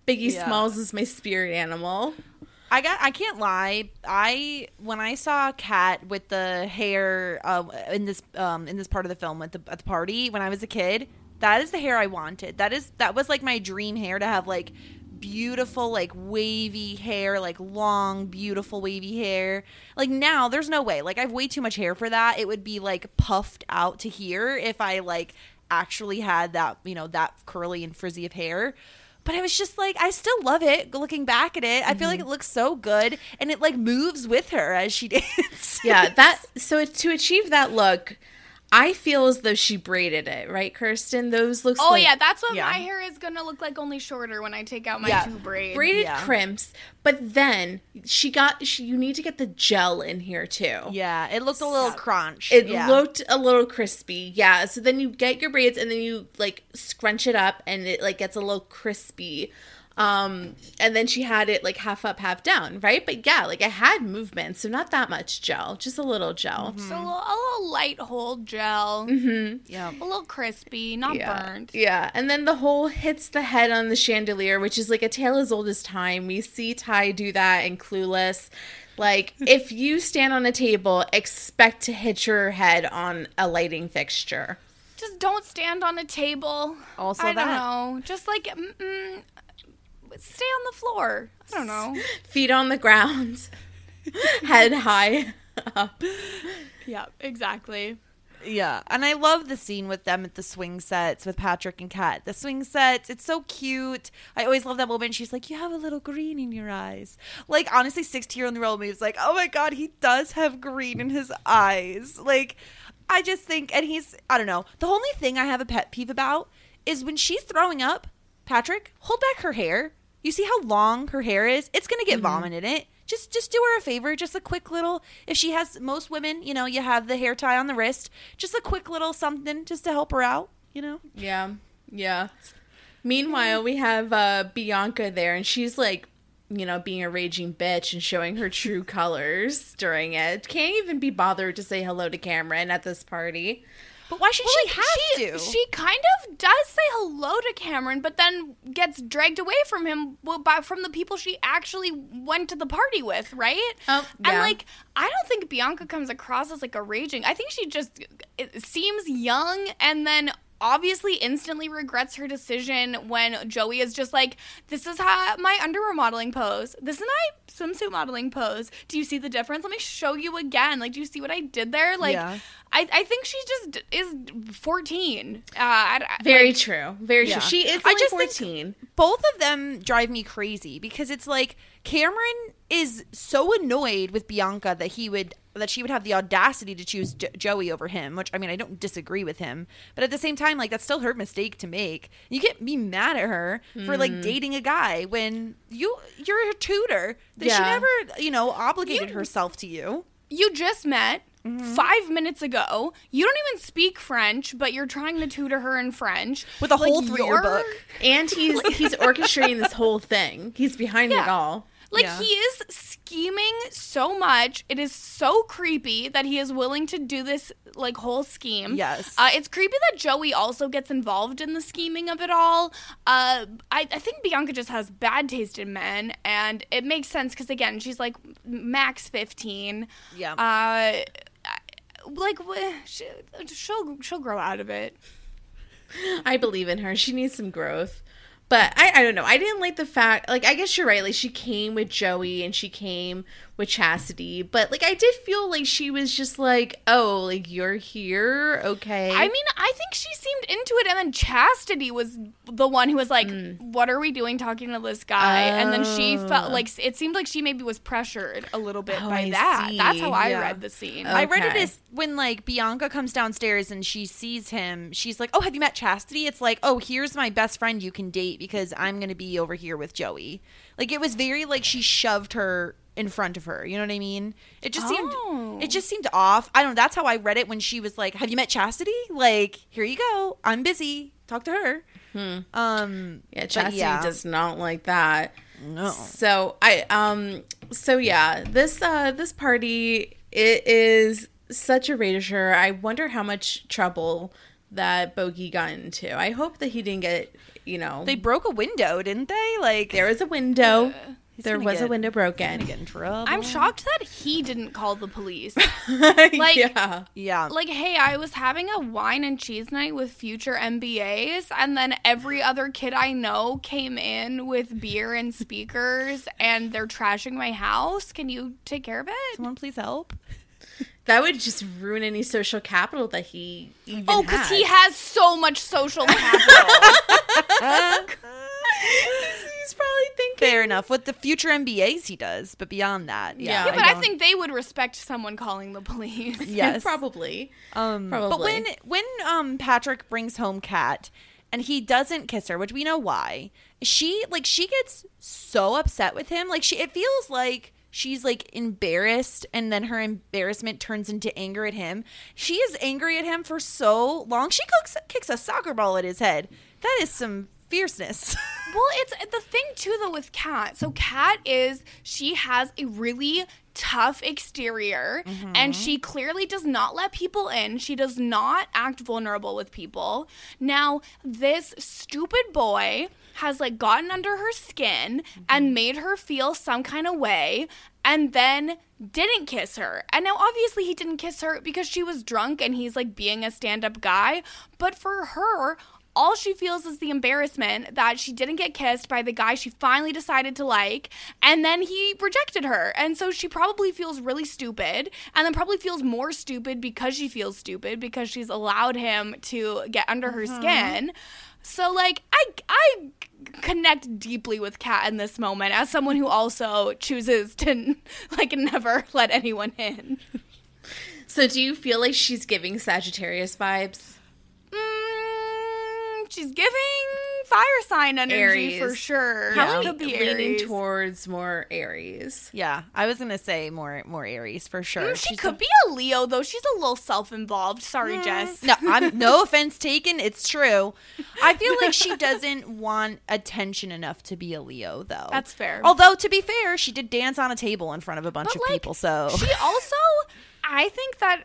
Biggie Yeah. Smalls is my spirit animal. I got. I can't lie. I when I saw Kat with the hair uh, in this um, in this part of the film at the at the party when I was a kid, that is the hair I wanted. That is that was like my dream hair to have like beautiful like wavy hair, like long beautiful wavy hair. Like now, there's no way. Like I have way too much hair for that. It would be like puffed out to here if I like actually had that you know that curly and frizzy of hair. But I was just like, I still love it. Looking back at it, I feel like Mm-hmm. it looks so good, and it like moves with her as she dances. Yeah, that so to achieve that look, I feel as though she braided it, right, Kirsten? Those looks oh, like yeah, that's what yeah. my hair is going to look like, only shorter when I take out my Yeah. two braids. braided Yeah. crimps, but then she got she, you need to get the gel in here too. yeah, it looked a little crunch. It yeah. looked a little crispy. Yeah. So then you get your braids and then you like scrunch it up and it like gets a little crispy. Um and then she had it like half up, half down, right? But yeah, like I had movement, so not that much gel, just a little gel. So a little, a little light hold gel, Mm-hmm. yeah. a little crispy, not Yeah. burnt. Yeah. And then the hole hits the head on the chandelier, which is like a tale as old as time. We see Tai do that in Clueless. Like, if you stand on a table, expect to hit your head on a lighting fixture. Just don't stand on a table. Also I that. don't know. Just like mm, stay on the floor. I don't know. Feet on the ground, head high up. yeah, exactly. Yeah, and I love the scene with them at the swing sets with Patrick and Kat. The swing sets, it's so cute. I always love that moment. She's like, "You have a little green in your eyes." Like honestly, sixteen-year-old me is like, "Oh my god, he does have green in his eyes." Like, I just think, and he's, I don't know. The only thing I have a pet peeve about is when she's throwing up. Patrick, hold back her hair. You see how long her hair is? It's gonna get vomit in it. Just just do her a favor, just a quick little if she has most women, you know, you have the hair tie on the wrist, just a quick little something just to help her out, you know? Yeah. Yeah. Meanwhile, we have uh, Bianca there, and she's like, you know, being a raging bitch and showing her true colors during it. Can't even be bothered to say hello to Cameron at this party. But why should Well, she like, have she, to? She kind of does say hello to Cameron, but then gets dragged away from him well, by, from the people she actually went to the party with, right? Oh, yeah. And like, I don't think Bianca comes across as like a raging. I think she just seems young, and then obviously instantly regrets her decision when Joey is just like, "This is how my underwear modeling pose. This is my swimsuit modeling pose. Do you see the difference? Let me show you again. Like, do you see what I did there? Like." Yeah. I, I think she just is 14. Uh, I, I- Very like, true. Very Yeah. true. She is I only just think- 14. both of them drive me crazy because it's like Cameron is so annoyed with Bianca that he would that she would have the audacity to choose jo- Joey over him, which I mean I don't disagree with him, but at the same time like that's still her mistake to make. You can't be mad at her for like hmm. dating a guy when you you're a tutor. That She never, you know, obligated herself to you. You just met mm-hmm. five minutes ago. You don't even speak French, but you're trying to tutor her in French With a Like, whole three-year book. And he's he's orchestrating this whole thing. He's behind it all. Like Yeah. he is scheming so much. It is so creepy that he is willing to do this like whole scheme. Yes. Uh, it's creepy that Joey also gets involved in the scheming of it all. Uh, I, I think Bianca just has bad taste in men, and it makes sense because again, she's like max fifteen. Yeah. Uh, like she, she'll she'll grow out of it. I believe in her. She needs some growth. But I, I don't know. I didn't like the fact, like, I guess you're right. Like, she came with Joey and she came with Chastity, but like I did feel like she was just like, "Oh, like you're here, okay." I mean, I think she seemed into it, and then Chastity was the one who was like, mm. "What are we doing talking to this guy?" And then she felt oh. like it seemed like she maybe was pressured a little bit Oh, by I that. see. That's how I Yeah. read the scene. I read it as when like Bianca comes downstairs and she sees him, she's like, "Oh, have you met Chastity?" It's like, "Oh, here's my best friend you can date because I'm going to be over here with Joey." Like it was very like she shoved her in front of her. You know what I mean? It just Oh. seemed it just seemed off. I don't know. That's how I read it when she was like, "Have you met Chastity?" Like, here you go. I'm busy. Talk to her. Um, yeah, Chastity yeah. does not like that. no. So I um so yeah, this uh this party it is such a erasure. I wonder how much trouble that Bogey got into. I hope that he didn't get you know They broke a window, didn't they? Like there was a window. There gonna was a window broken. get in trouble. I'm shocked that he didn't call the police. Like- yeah. Yeah. like, hey, I was having a wine and cheese night with future MBAs, and then every other kid I know came in with beer and speakers, and they're trashing my house. Can you take care of it? Someone please help. That would just ruin any social capital that he even Oh, because he has so much social capital. he's probably thinking Fair enough. With the future MBAs, he does, but beyond that, yeah. Yeah, but I, don't- think they would respect someone calling the police. yes, probably. Um, probably. But when when um Patrick brings home Kat and he doesn't kiss her, which we know why, she like she gets so upset with him. Like she, it feels like she's like embarrassed, and then her embarrassment turns into anger at him. She is angry at him for so long. She cooks, kicks a soccer ball at his head. That is some fierceness. Well, it's the thing too though with Kat. So Kat is she has a really tough exterior and mm-hmm. she clearly does not let people in. She does not act vulnerable with people. Now, this stupid boy has like gotten under her skin and mm-hmm. made her feel some kind of way and then didn't kiss her. And now obviously he didn't kiss her because she was drunk and he's like being a stand-up guy, but for her all she feels is the embarrassment that she didn't get kissed by the guy she finally decided to like, and then he rejected her. And so she probably feels really stupid, and then probably feels more stupid because she feels stupid because she's allowed him to get under her mm-hmm. skin. So like I I connect deeply with Kat in this moment as someone who also chooses to like never let anyone in. So do you feel like she's giving Sagittarius vibes? Mm, she's giving fire sign energy Aries. for sure. Yeah. How Could be leaning Aries. towards more Aries. yeah, I was gonna say more more Aries for sure. Mm, she She's could a- be a Leo though. She's a little self-involved. Sorry, Jess. No, I'm no offense taken. It's true. I feel like she doesn't want attention enough to be a Leo, though. That's fair. Although to be fair, she did dance on a table in front of a bunch But, of like, people. So She also, I think that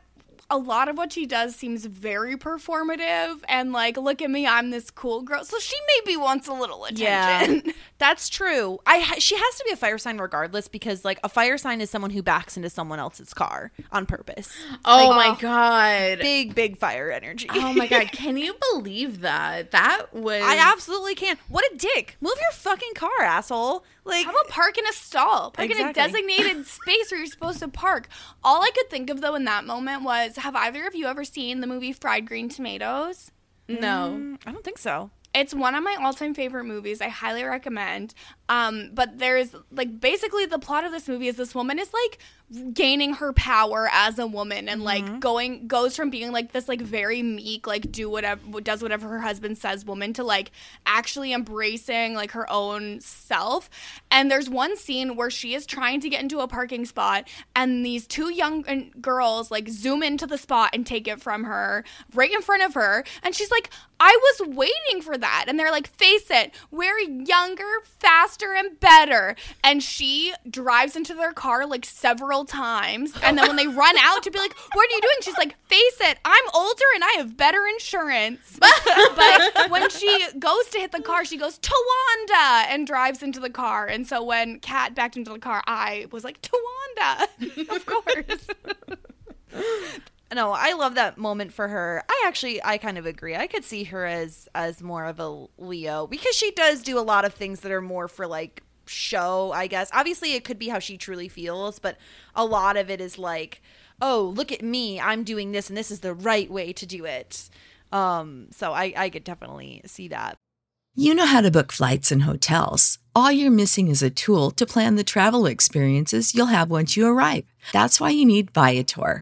a lot of what she does seems very performative and like, look at me, I'm this cool girl. So she maybe wants a little yeah, attention. that's true. I ha- she has to be a fire sign regardless because like a fire sign is someone who backs into someone else's car on purpose. Oh Like, my oh, god. Big big fire energy. Oh my god, can you believe that? That was I absolutely can. What a dick! Move your fucking car, asshole. Like How about park in a stall? Park in a designated space where you're supposed to park. All I could think of though in that moment was have either of you ever seen the movie Fried Green Tomatoes? no. Mm, I don't think so. It's one of my all-time favorite movies. I highly recommend. Um, but there's like basically the plot of this movie is this woman is like gaining her power as a woman and like going goes from being like this like very meek like do whatever does whatever her husband says woman to like actually embracing like her own self. And there's one scene where she is trying to get into a parking spot and these two young uh, girls like zoom into the spot and take it from her right in front of her and she's like I was waiting for that. And they're like, face it, we're younger, faster, and better. And she drives into their car like several times. And then when they run out to be like, what are you doing? She's like, face it, I'm older and I have better insurance. but when she goes to hit the car, she goes, Towanda, and drives into the car. And so when Kat backed into the car, I was like, Towanda, of course. No, I love that moment for her. I actually I kind of agree. I could see her as as more of a Leo because she does do a lot of things that are more for like show, I guess. Obviously, it could be how she truly feels, but a lot of it is like, oh, look at me, I'm doing this, and this is the right way to do it. Um, so I, I could definitely see that. You know how to book flights and hotels. All you're missing is a tool to plan the travel experiences you'll have once you arrive. That's why you need Viator.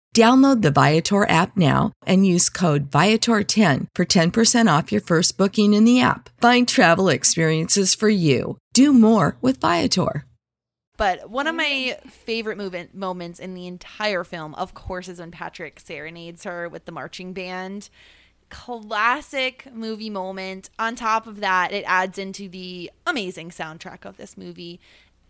Download the Viator app now and use code Viator10 for 10% off your first booking in the app. Find travel experiences for you. Do more with Viator. But one of my favorite movement moments in the entire film, of course, is when Patrick serenades her with the marching band. Classic movie moment. On top of that, it adds into the amazing soundtrack of this movie.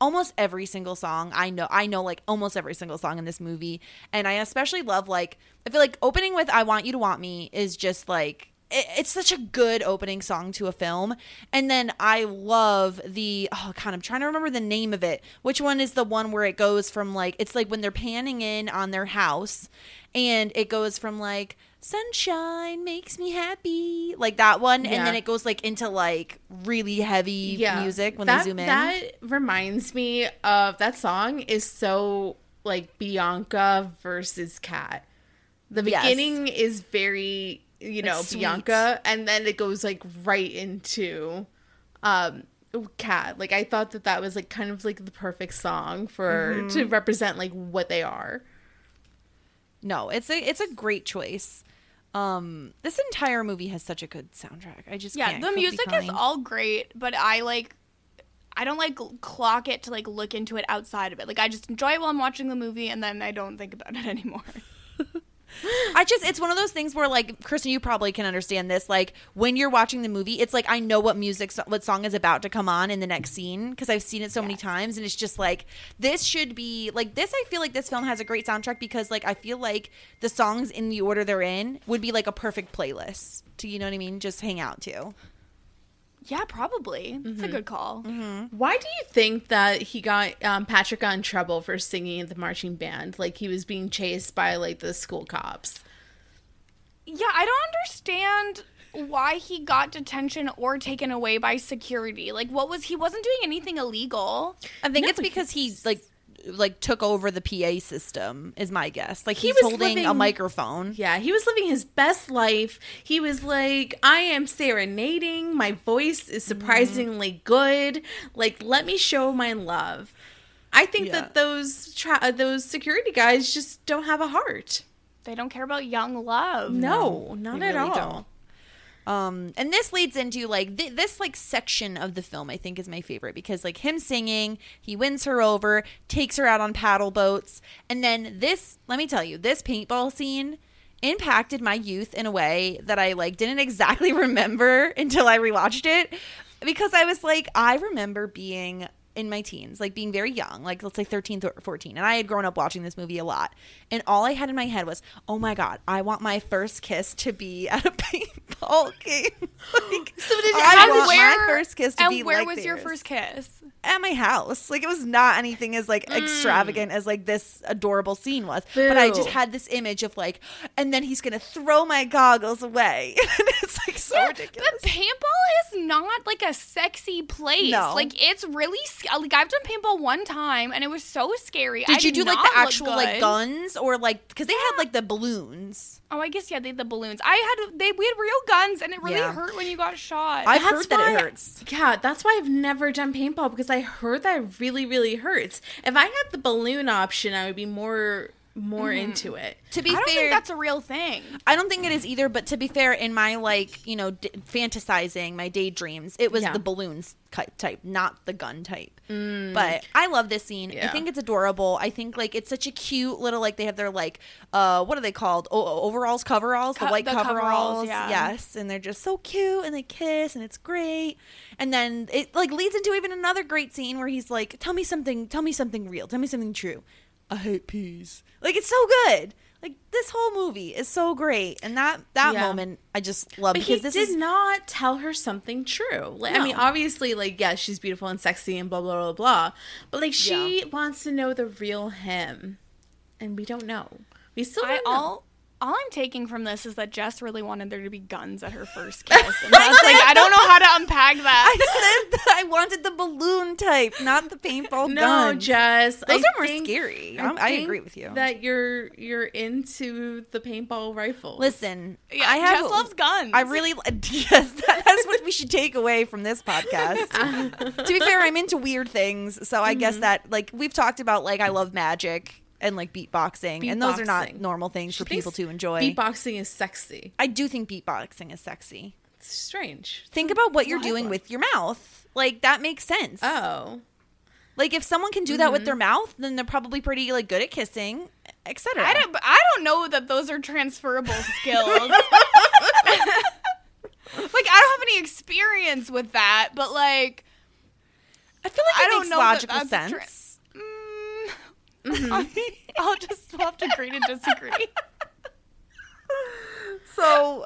Almost every single song I know, I know like almost every single song in this movie, and I especially love like I feel like opening with "I Want You to Want Me" is just like it- it's such a good opening song to a film. And then I love the oh god, I'm trying to remember the name of it. Which one is the one where it goes from like it's like when they're panning in on their house and it goes from like sunshine makes me happy like that one and then it goes like into like really heavy music when that, they zoom in. That reminds me of that song is so like Bianca versus Kat. The Yes. beginning is very, you know. Bianca, and then it goes like right into um Kat. Like I thought that that was like kind of like the perfect song for Mm-hmm. to represent like what they are. No, it's a it's a great choice. Um, this entire movie has such a good soundtrack. I just Yeah, can't the music is all great, but I like I don't like clock it to like look into it outside of it. Like I just enjoy it while I'm watching the movie and then I don't think about it anymore. I just it's one of those things where like Kristen, you probably can understand this. Like when you're watching the movie, it's like I know what music, what song is about to come on in the next scene because I've seen it so many times, and it's just like this should be like this. I feel like this film has a great soundtrack because like I feel like the songs in the order they're in would be like a perfect playlist to you know what I mean, just hang out to. Yeah, probably. It's Mm-hmm. a good call. Why do you think that he got um, Patrick got in trouble for singing in the marching band? Like he was being chased by like the school cops. Yeah, I don't understand why he got detention or taken away by security. Like what was he wasn't doing anything illegal. I think No, it's because he like like took over the PA system is my guess. Like He he's was holding a microphone. Yeah, he was living his best life. He was like, I am serenading. My voice is surprisingly good. Like, let me show my love. I think Yeah. that those tra- uh, those security guys just don't have a heart. They don't care about young love. No, not they at really all. don't. Um, and this leads into like th- this like section of the film. I think is my favorite because like him singing, he wins her over, takes her out on paddle boats, and then this. Let me tell you, this paintball scene impacted my youth in a way that I like didn't exactly remember until I rewatched it because I was like, I remember being in my teens, like being very young, like let's say 13, thir- 14. And I had grown up watching this movie a lot. And all I had in my head was, oh my God, I want my first kiss to be at a paintball game. like, so did you- I want where, my first kiss to and be where like was your first kiss? At my house. Like it was not anything as like mm. extravagant as like this adorable scene was. But I just had this image of like, and then he's to throw my goggles away. and it's like so ridiculous. But paintball is not like a sexy place. No. Like it's really like I've done paintball one time and it was so scary. I Did you do like the actual like guns or like because they had like the balloons? Oh, I guess yeah, they had the balloons. I had they we had real guns and it really Yeah. hurt when you got shot. I've That's heard that why- it hurts. Yeah, that's why I've never done paintball because I heard that it really, really hurts. If I had the balloon option, I would be more more into it. To be I don't fair, think that's a real thing. I don't think it is either. But to be fair, in my like you know d- fantasizing, my daydreams, it was Yeah. the balloons ki- type, not the gun type. But I love this scene. I think it's adorable. I think like it's such a cute little like they have their like uh what are they called? O- overalls, coveralls, the white the coveralls. coveralls, yeah. Yes, and they're just so cute, and they kiss, and it's great. And then it like leads into even another great scene where he's like, "Tell me something. Tell me something real. Tell me something true." I hate peas. Like it's so good. Like this whole movie is so great, and that that Yeah. moment I just love But because he this did is not tell her something true. Like, I mean, obviously, like, yes, she's beautiful and sexy and blah blah blah blah. But like, she wants to know the real him, and we don't know. We still I all all I'm taking from this is that Jess really wanted there to be guns at her first kiss, and that's like I don't know how to unpack that. I said that I wanted the balloon type, not the paintball no, gun. Jess. Those I are more think- scary. I'm- I think agree with you. that you're you're into the paintball rifle. Listen, Yeah, I have Jess loves guns. I really yes, that- that's what we should take away from this podcast. to be fair, I'm into weird things, so I Mm-hmm. guess that like we've talked about like I love magic and like beatboxing, and those are not normal things She for people to enjoy. Beatboxing is sexy. I do think beatboxing is sexy. It's strange. Think about what you're doing with your mouth. Like that makes sense. Oh. Like if someone can do that with Mm-hmm. their mouth, then they're probably pretty like good at kissing, etc. I don't. I don't know that those are transferable skills. like I don't have any experience with that, but like I feel like it I don't makes know logical that sense. tra- Mm, I'll just have to agree to disagree. so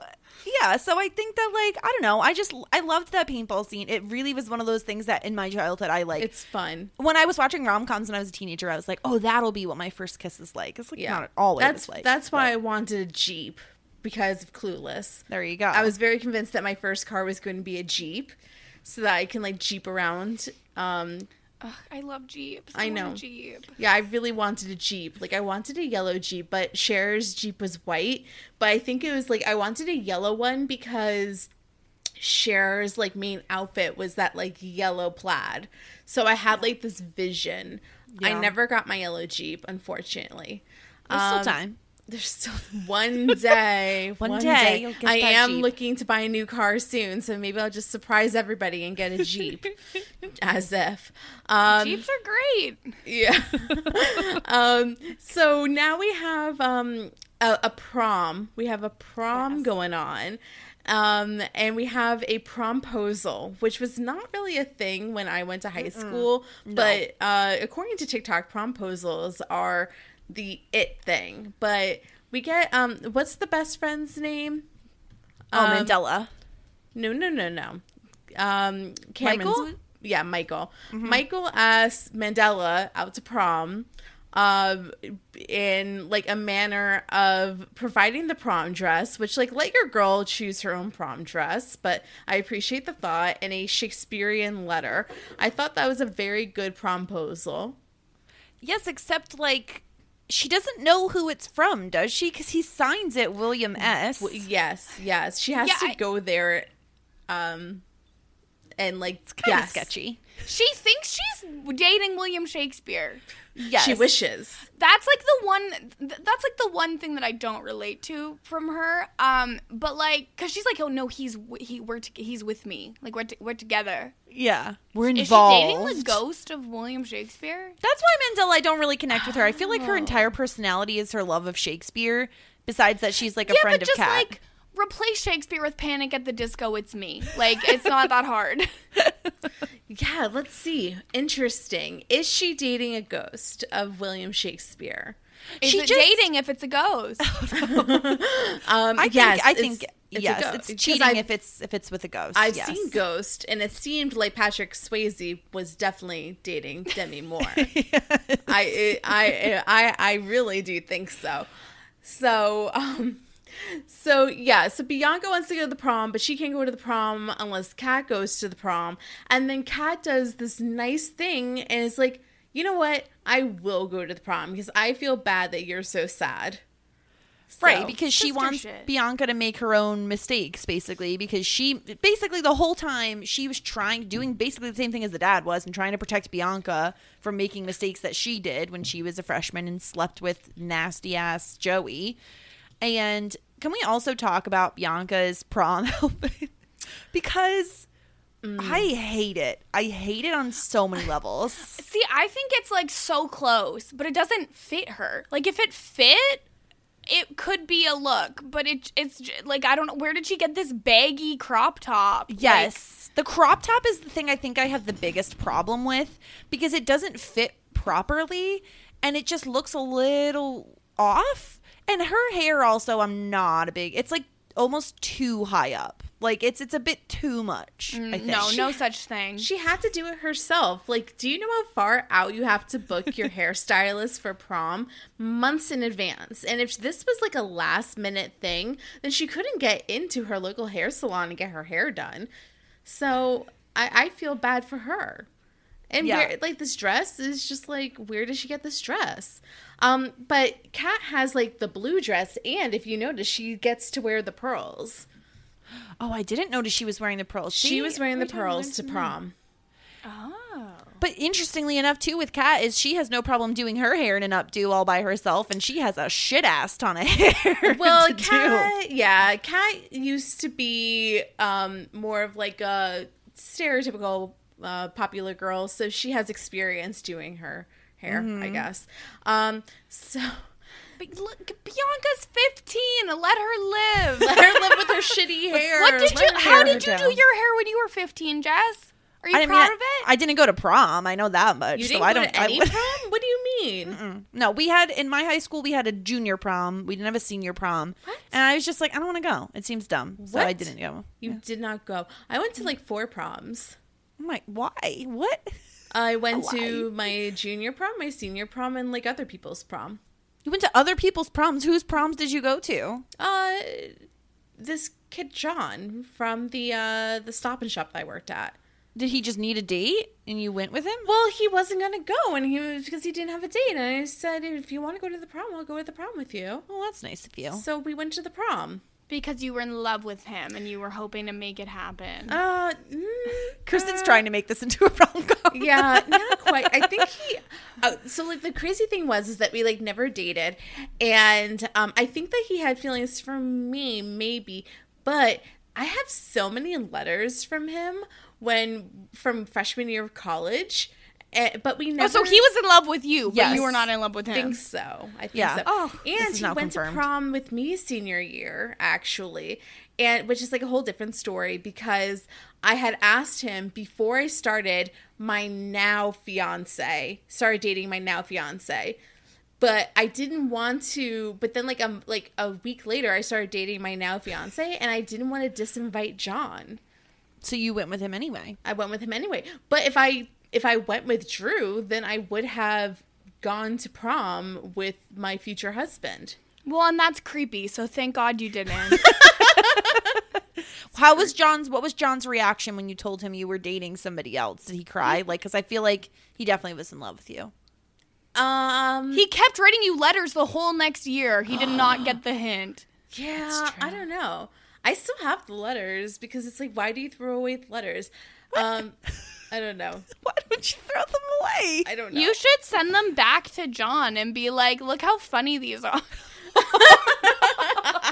yeah so i think that like i don't know i just i loved that paintball scene it really was one of those things that in my childhood i like It's fun. when i was watching rom-coms when i was a teenager i was like oh that'll be what my first kiss is like it's like Yeah. not at all that's like that's why I wanted a Jeep because of Clueless. there you go I was very convinced that my first car was going to be a Jeep so that I can like Jeep around. Um Ugh, I love Jeeps. I a know. Jeep. yeah, I really wanted a Jeep. Like I wanted a yellow Jeep, but Cher's Jeep was white, but I think it was like I wanted a yellow one because Cher's like main outfit was that like yellow plaid. So I had like this vision. I never got my yellow Jeep, unfortunately. there's still Um, time There's still one day. One day you'll get I am Jeep. looking to buy a new car soon, so maybe I'll just surprise everybody and get a Jeep. As if. Um, Jeeps are great. yeah. um, so now we have um, a, a prom. We have a prom going on. Um, and we have a promposal, which was not really a thing when I went to high school. But uh, according to TikTok, promposals are the it thing. But we get um, what's the best friend's name? oh Um, Mandella No, no, no, no. Um, Cameron's, Michael? Yeah, Michael. Michael asked Mandella out to prom, um, in like a manner of providing the prom dress, which like let your girl choose her own prom dress. But I appreciate the thought in a Shakespearean letter. I thought that was a very good promposal. yes except like she doesn't know who it's from does she because he signs it william s W- Yes, yes, she has Yeah, to I- go there, um, and like kind of yes. sketchy She thinks she's dating William Shakespeare. Yes She wishes. That's like the one. th- That's like the one thing that I don't relate to from her. Um, but like, cause she's like, oh no, he's he we're to- he's with me. Like we're t- we're together. yeah we're Is involved she dating the ghost of William Shakespeare? That's why Mandella I don't really connect with her. I feel like Oh. her entire personality is her love of Shakespeare. Besides that, she's like a yeah, friend but of just Kat. like replace Shakespeare with Panic at the Disco. It's me. Like it's not that hard. Yeah, let's see. Interesting. Is she dating a ghost of William Shakespeare? Is She it just- dating if it's a ghost? Um, I think yes, I it's- think it's yes, it's cheating I've- if it's if it's with a ghost. I've yes. seen Ghost, and it seemed like Patrick Swayze was definitely dating Demi Moore. I, I, I, I really do think so. So, um, so yeah. So Bianca wants to go to the prom, but she can't go to the prom unless Kat goes to the prom. And then Kat does this nice thing, and is like, you know what? I will go to the prom because I feel bad that you're so sad. Right, So- because she wants shit. Bianca to make her own mistakes, basically. Because she, basically, the whole time she was trying, doing basically the same thing as the dad was, and trying to protect Bianca from making mistakes that she did when she was a freshman and slept with nasty ass Joey. And can we also talk about Bianca's prom outfit? because mm. I hate it. I hate it on so many levels. See, I think it's like so close, but it doesn't fit her. Like if it fit, it could be a look, but it it's like I don't know where did she get this baggy crop top? Like, Yes. the crop top is the thing I think I have the biggest problem with because it doesn't fit properly and it just looks a little off. And her hair also I'm not a big it's like almost too high up. Like it's it's a bit too much, I mm, think. no, no such thing. She had to do it herself. Like, do you know how far out you have to book your hairstylist for prom? Months in advance. And if this was like a last minute thing, then she couldn't get into her local hair salon and get her hair done. So I, I feel bad for her. And Yeah. where, like this dress is just like, where did she get this dress? Um, but Kat has like the blue dress, and if you notice, she gets to wear the pearls. Oh, I didn't notice she was wearing the pearls. She See? was wearing the Every time I pearls to prom. Oh. But interestingly enough, too, with Kat is she has no problem doing her hair in an updo all by herself, and she has a shit ass ton of hair. well to do. kat yeah kat used to be um more of like a stereotypical uh, popular girl so she has experience doing her hair Mm-hmm. i guess um so But look, Bianca's 15. Let her live. let her live with her shitty hair what did Let you how did you down. do your hair when you were 15, Jess? Are you I proud mean, of it? I didn't go to prom. I know that much. you didn't I go don't. to any I, prom what do you mean No, we had in my high school we had a junior prom. We didn't have a senior prom. What? And I was just like, I don't want to go. It seems dumb. So I didn't go. you did not go i went to like four proms I'm like, why? What? I went to my junior prom my senior prom and like other people's prom You went to other people's proms. Whose proms did you go to? Uh, this kid John from the uh the Stop and Shop that I worked at. Did he just need a date and you went with him? Well, he wasn't gonna go, and he was because he didn't have a date. And I said, if you want to go to the prom, I'll go to the prom with you. Well, that's nice of you. So we went to the prom. Because you were in love with him and you were hoping to make it happen. Uh, mm, Kristen's uh, trying to make this into a rom com. yeah, not quite. I think he. Uh, so like the crazy thing was is that we like never dated, and um, I think that he had feelings for me, maybe, but I have so many letters from him when from freshman year of college. Eh, but we never. oh, so he was in love with you, but you were not in love with him. I think so. I think Yeah. so. Oh, and he went confirmed. to prom with me senior year, actually, and which is like a whole different story because I had asked him before I started my now fiance, started dating my now fiance. But I didn't want to. But then, like um, like a week later, I started dating my now fiance, and I didn't want to disinvite John. So you went with him anyway. I went with him anyway. But if I if I went with Drew, then I would have gone to prom with my future husband. Well, and that's creepy. So thank God you didn't. How was John's? What was John's reaction when you told him you were dating somebody else? Did he cry? Like, because I feel like he definitely was in love with you. Um he kept writing you letters the whole next year. He did not get the hint. yeah, I don't know. I still have the letters because it's like why do you throw away the letters? Um I don't know. Why don't you throw them away? I don't know. You should send them back to John and be like, "Look how funny these are."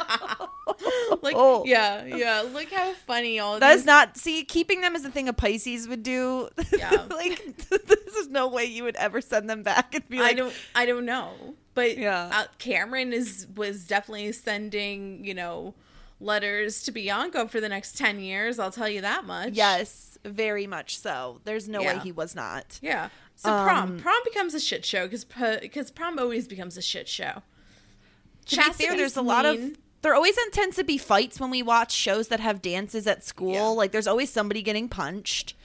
like Oh. yeah, yeah. Look how funny all That's these not see keeping them is a thing a Pisces would do. Yeah. like this is no way you would ever send them back and be like, I don't I don't know. But Yeah. uh, Cameron is was definitely sending, you know, letters to Bianca for the next 10 years, I'll tell you that much. yes, very much so. There's no way he was not. Yeah. So Um, prom, prom becomes a shit show cuz cuz prom always becomes a shit show. To be fair, there's a lot of there always tends to be fights when we watch shows that have dances at school. Yeah. Like there's always somebody getting punched.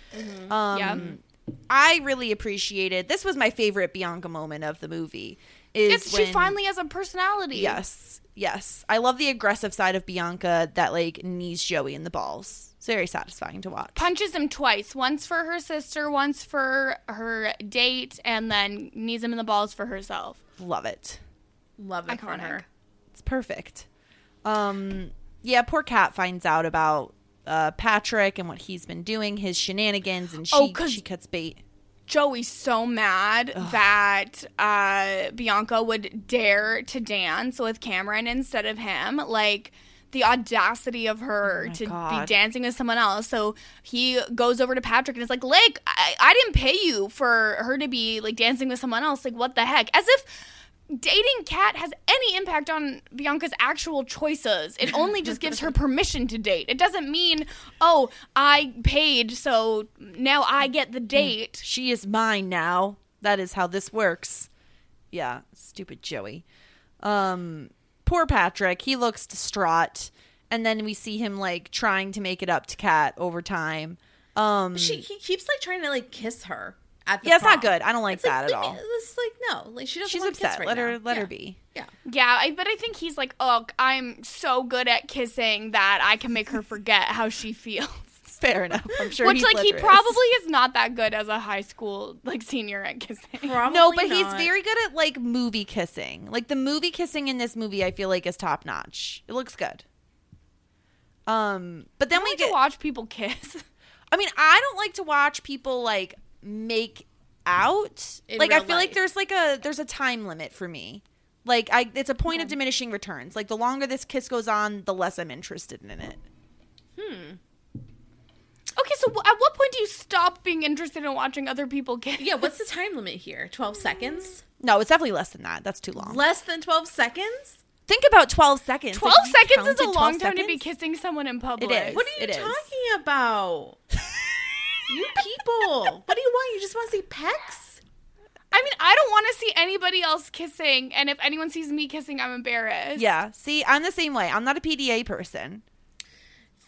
Um, yeah. I really appreciated. This was my favorite Bianca moment of the movie. Is Yes, she finally has a personality. Yes, yes. I love the aggressive side of Bianca that like knees Joey in the balls. It's very satisfying to watch. Punches him twice. Once for her sister, once for her date, and then knees him in the balls for herself. Love it. Love it for Iconic. her. It's perfect. Um, yeah, poor Kat finds out about uh, Patrick and what he's been doing, his shenanigans, and she Oh, 'cause- she cuts bait. Joey's so mad that uh, Bianca would dare to dance with Cameron instead of him. Like the audacity of her Oh to God. be dancing with someone else. So he goes over to Patrick and is like, "Lick, I, I didn't pay you for her to be like dancing with someone else. Like what the heck?" As if dating Kat has any impact on Bianca's actual choices. It only just gives her permission to date. It doesn't mean, "Oh, I paid, so now I get the date." She is mine now. That is how this works. Yeah, stupid Joey. Um, poor Patrick. He looks distraught, and then we see him like trying to make it up to Kat over time. Um, She he keeps like trying to like kiss her at the yeah, it's not good. I don't like It's like, that at leave me- all. It's like no, like she doesn't She's want to kiss upset. right let her now. let Yeah. her be. Yeah. Yeah, I, but I think he's like, oh, I'm so good at kissing that I can make her forget how she feels. Fair enough. I'm sure. Which, Heath like, he is. probably is not that good as a high school like senior at kissing. Probably No, but he's not. very good at like movie kissing. Like the movie kissing in this movie, I feel like is top notch. It looks good. Um, but then I we like get. to watch people kiss. I mean, I don't like to watch people like make out. In like I real feel like there's like a there's a time limit for me. Like I, it's a point of diminishing returns. Like the longer this kiss goes on, the less I'm interested in it. Okay, so at what point do you stop being interested in watching other people kiss? Yeah, what's the time limit here? Twelve seconds? No, it's definitely less than that. That's too long. Less than twelve seconds? Think about twelve seconds. 12 you seconds is a long 12 time to be kissing someone in public. is. What are you It is. talking about? you people. What do you want? You just want to see pecs? I mean, I don't want to see anybody else kissing, and if anyone sees me kissing, I'm embarrassed. Yeah. See, I'm the same way. I'm not a PDA person.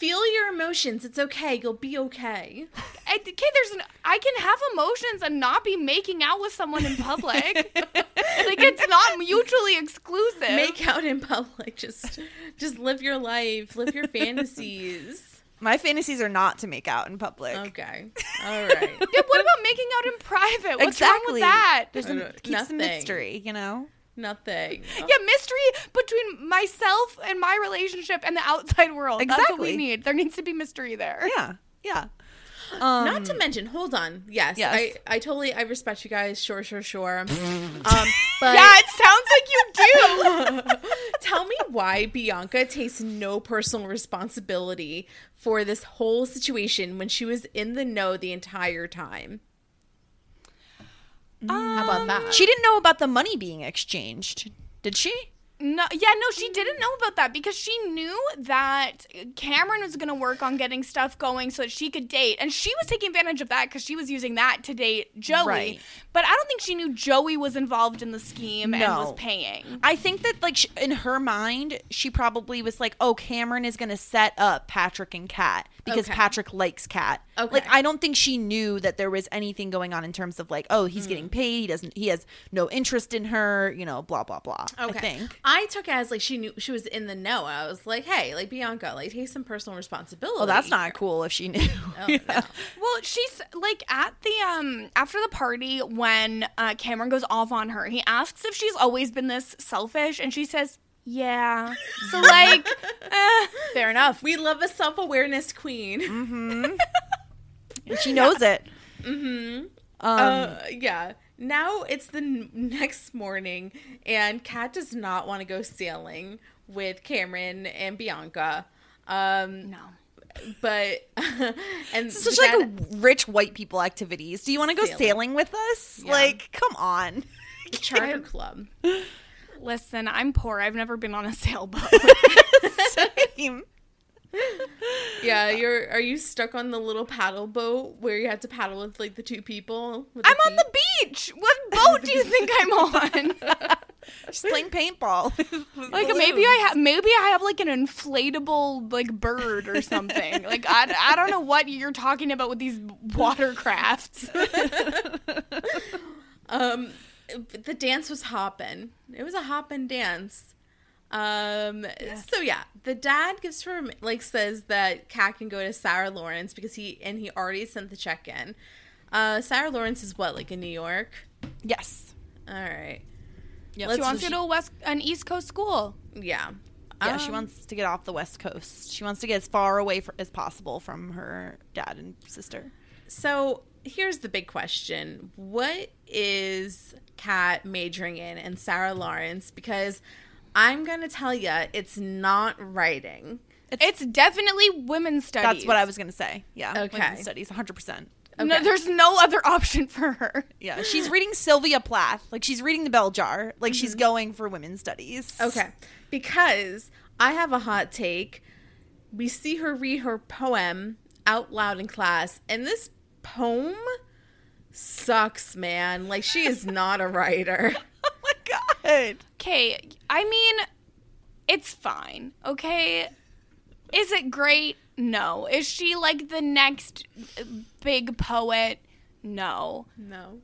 Feel your emotions. It's okay. You'll be okay. I, okay, there's an I can have emotions and not be making out with someone in public. like it's not mutually exclusive. Make out in public. Just just live your life. Live your fantasies. My fantasies are not to make out in public. Okay. All right. yeah, what about making out in private? What's wrong with that? There's some, no- keeps the mystery, you know. Nothing. Yeah, mystery between myself and my relationship and the outside world. That's what we need. There needs to be mystery there. Yeah. Yeah. Um, Not to mention, hold on. Yes, Yes. I, I totally I respect you guys. Sure, sure, sure. um, but Yeah, it sounds like you do. tell me why Bianca takes no personal responsibility for this whole situation when she was in the know the entire time. How about um, that? she didn't know about the money being exchanged, did she? No, yeah, no, she didn't know about that because she knew that Cameron was going to work on getting stuff going so that she could date, and she was taking advantage of that because she was using that to date Joey. Right. But I don't think she knew Joey was involved in the scheme and was paying. I think that like sh- in her mind, she probably was like, "Oh, Cameron is going to set up Patrick and Kat because Okay. Patrick likes Kat." Okay. Like I don't think she knew that there was anything going on in terms of like, "Oh, he's getting Hmm. paid. He doesn't. He has no interest in her. You know, blah blah blah." Okay. I think. I took it as like she knew she was in the know. I was like, hey, like Bianca, like take some personal responsibility. Well, that's not cool if she knew. Oh, no. Well, she's like at the um after the party when uh, Cameron goes off on her. He asks if she's always been this selfish, and she says, "Yeah." So like, eh, fair enough. We love a self awareness queen. and she knows it. Mm-hmm. Um, uh, yeah. Now it's the n- next morning, and Kat does not want to go sailing with Cameron and Bianca. Um, No. but and It's such the like dad- rich white people activities. Do you want to go Sailing. sailing with us? Yeah. Like, come on. charter club. Listen, I'm poor. I've never been on a sailboat. Same. Yeah, you're. Are you stuck on the little paddle boat where you had to paddle with like the two people? with I'm on the beach. What boat do you think I'm on? She's playing paintball. like maybe I have maybe I have like an inflatable like bird or something. like I, I don't know what you're talking about with these watercrafts. Um, the dance was hopping. It was a hopping dance. Um, so yeah, the dad gives her like says that Kat can go to Sarah Lawrence because he and he already sent the check in. Uh, Sarah Lawrence is what like in New York. yes. All right. Yeah, she wants to go to a west an East Coast school. Yeah. Yeah, she Um, wants to get off the West Coast. She wants to get as far away fr- as possible from her dad and sister. So here's the big question: What is Kat majoring in, and Sarah Lawrence? Because I'm gonna tell you, it's not writing. It's definitely women's studies. That's what I was going to say. Yeah. Okay. Women's studies, 100%. No, there's no other option for her. Yeah. She's reading Sylvia Plath. Like, she's reading the bell jar. Like, she's mm-hmm. going for women's studies. Okay, because I have a hot take. We see her read her poem out loud in class, and this poem sucks, man. Like she is not a writer. Oh my God. Okay, I mean, it's fine. Okay, is it great? No. Is she like the next uh, big poet? No. No.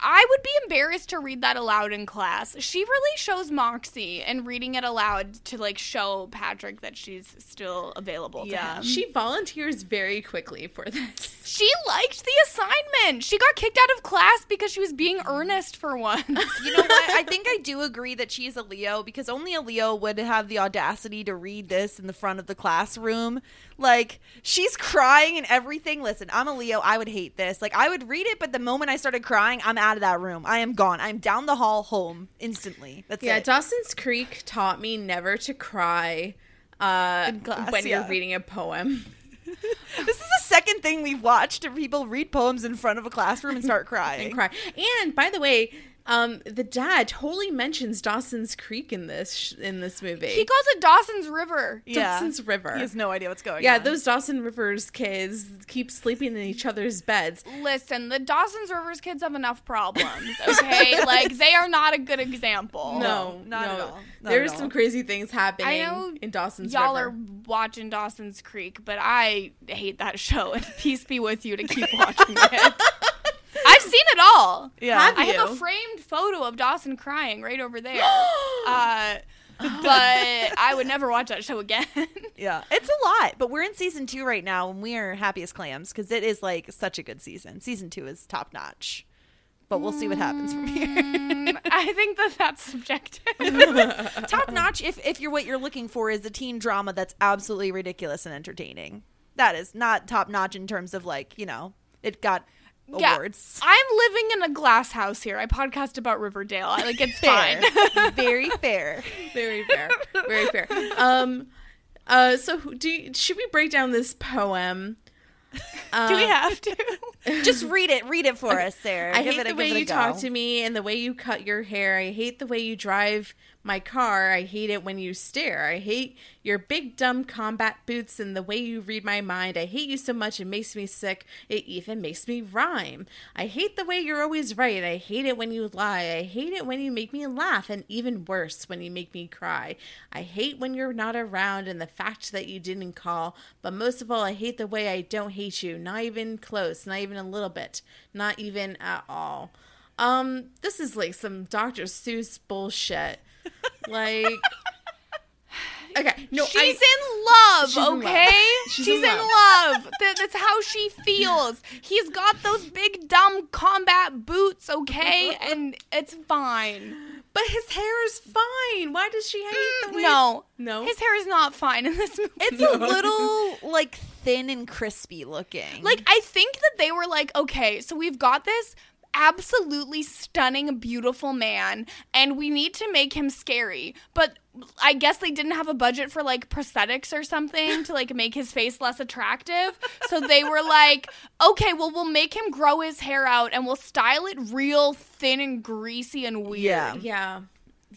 I would be embarrassed to read that aloud in class. She really shows moxie in reading it aloud to like show Patrick that she's still available to Yeah. him. She volunteers very quickly for this. She liked the assignment. She got kicked out of class because she was being earnest for once. You know what? I think I do agree that she's a Leo because only a Leo would have the audacity to read this in the front of the classroom. Like, she's crying and everything. Listen, I'm a Leo. I would hate this. Like, I would read it, but the moment I started crying, I'm out of that room. I am gone. I'm down the hall home instantly. That's Yeah, it. Dawson's Creek taught me never to cry uh, class, when yeah. you're reading a poem. this is the second thing we've watched people read poems in front of a classroom and start crying. and cry. And by the way, um, the dad totally mentions Dawson's Creek in this sh- in this movie. he calls it Dawson's River. Yeah. Dawson's River. He has no idea what's going yeah, on. those Dawson Rivers kids keep sleeping in each other's beds. Listen, the Dawson's Rivers kids have enough problems, okay? like, they are not a good example. No, not no. at all. Not There's at some all. crazy things happening I know in Dawson's Creek. Y'all River. are watching Dawson's Creek, but I hate that show, and peace be with you to keep watching it. I've seen it all. Yeah. Have I have a framed photo of Dawson crying right over there. uh, but I would never watch that show again. Yeah, it's a lot, but we're in season two right now, and we are happy as clams because it is like such a good season. Season two is top notch, but we'll see what happens from here. I think that that's subjective. top notch, if if you're what you're looking for, is a teen drama that's absolutely ridiculous and entertaining. That is not top notch in terms of like you know it got awards. I'm living in a glass house here. I podcast about Riverdale. I like it's Fair. fine. Very fair. Very fair. Very fair. Um uh so do you, should we break down this poem? Do we have to? Just read it. Read it for us, Sarah. I Give hate it the way give it a you go. talk to me and the way you cut your hair. I hate the way you drive my car. I hate it when you stare. I hate your big dumb combat boots and the way you read my mind. I hate you so much it makes me sick. It even makes me rhyme. I hate the way you're always right. I hate it when you lie. I hate it when you make me laugh and even worse when you make me cry. I hate when you're not around and the fact that you didn't call. But most of all, I hate the way I don't hate you. Not even close, not even a little bit, not even at all. Um, this is like some Dr. Seuss bullshit. Like, okay, no, She's I, in love, She's in love. okay? She's She's, in in, love. love. That's how she feels. He's got those big dumb combat boots, okay? And it's fine. but his hair is fine. Why does she hate the way? Mm, No. no. His hair is not fine in this movie. It's a little like thin and crispy looking. Like I think that they were like, okay, so we've got this absolutely stunning, beautiful man, and we need to make him scary. But I guess they didn't have a budget for like prosthetics or something to like make his face less attractive. So they were like, okay, well we'll make him grow his hair out and we'll style it real thin and greasy and weird. Yeah. yeah,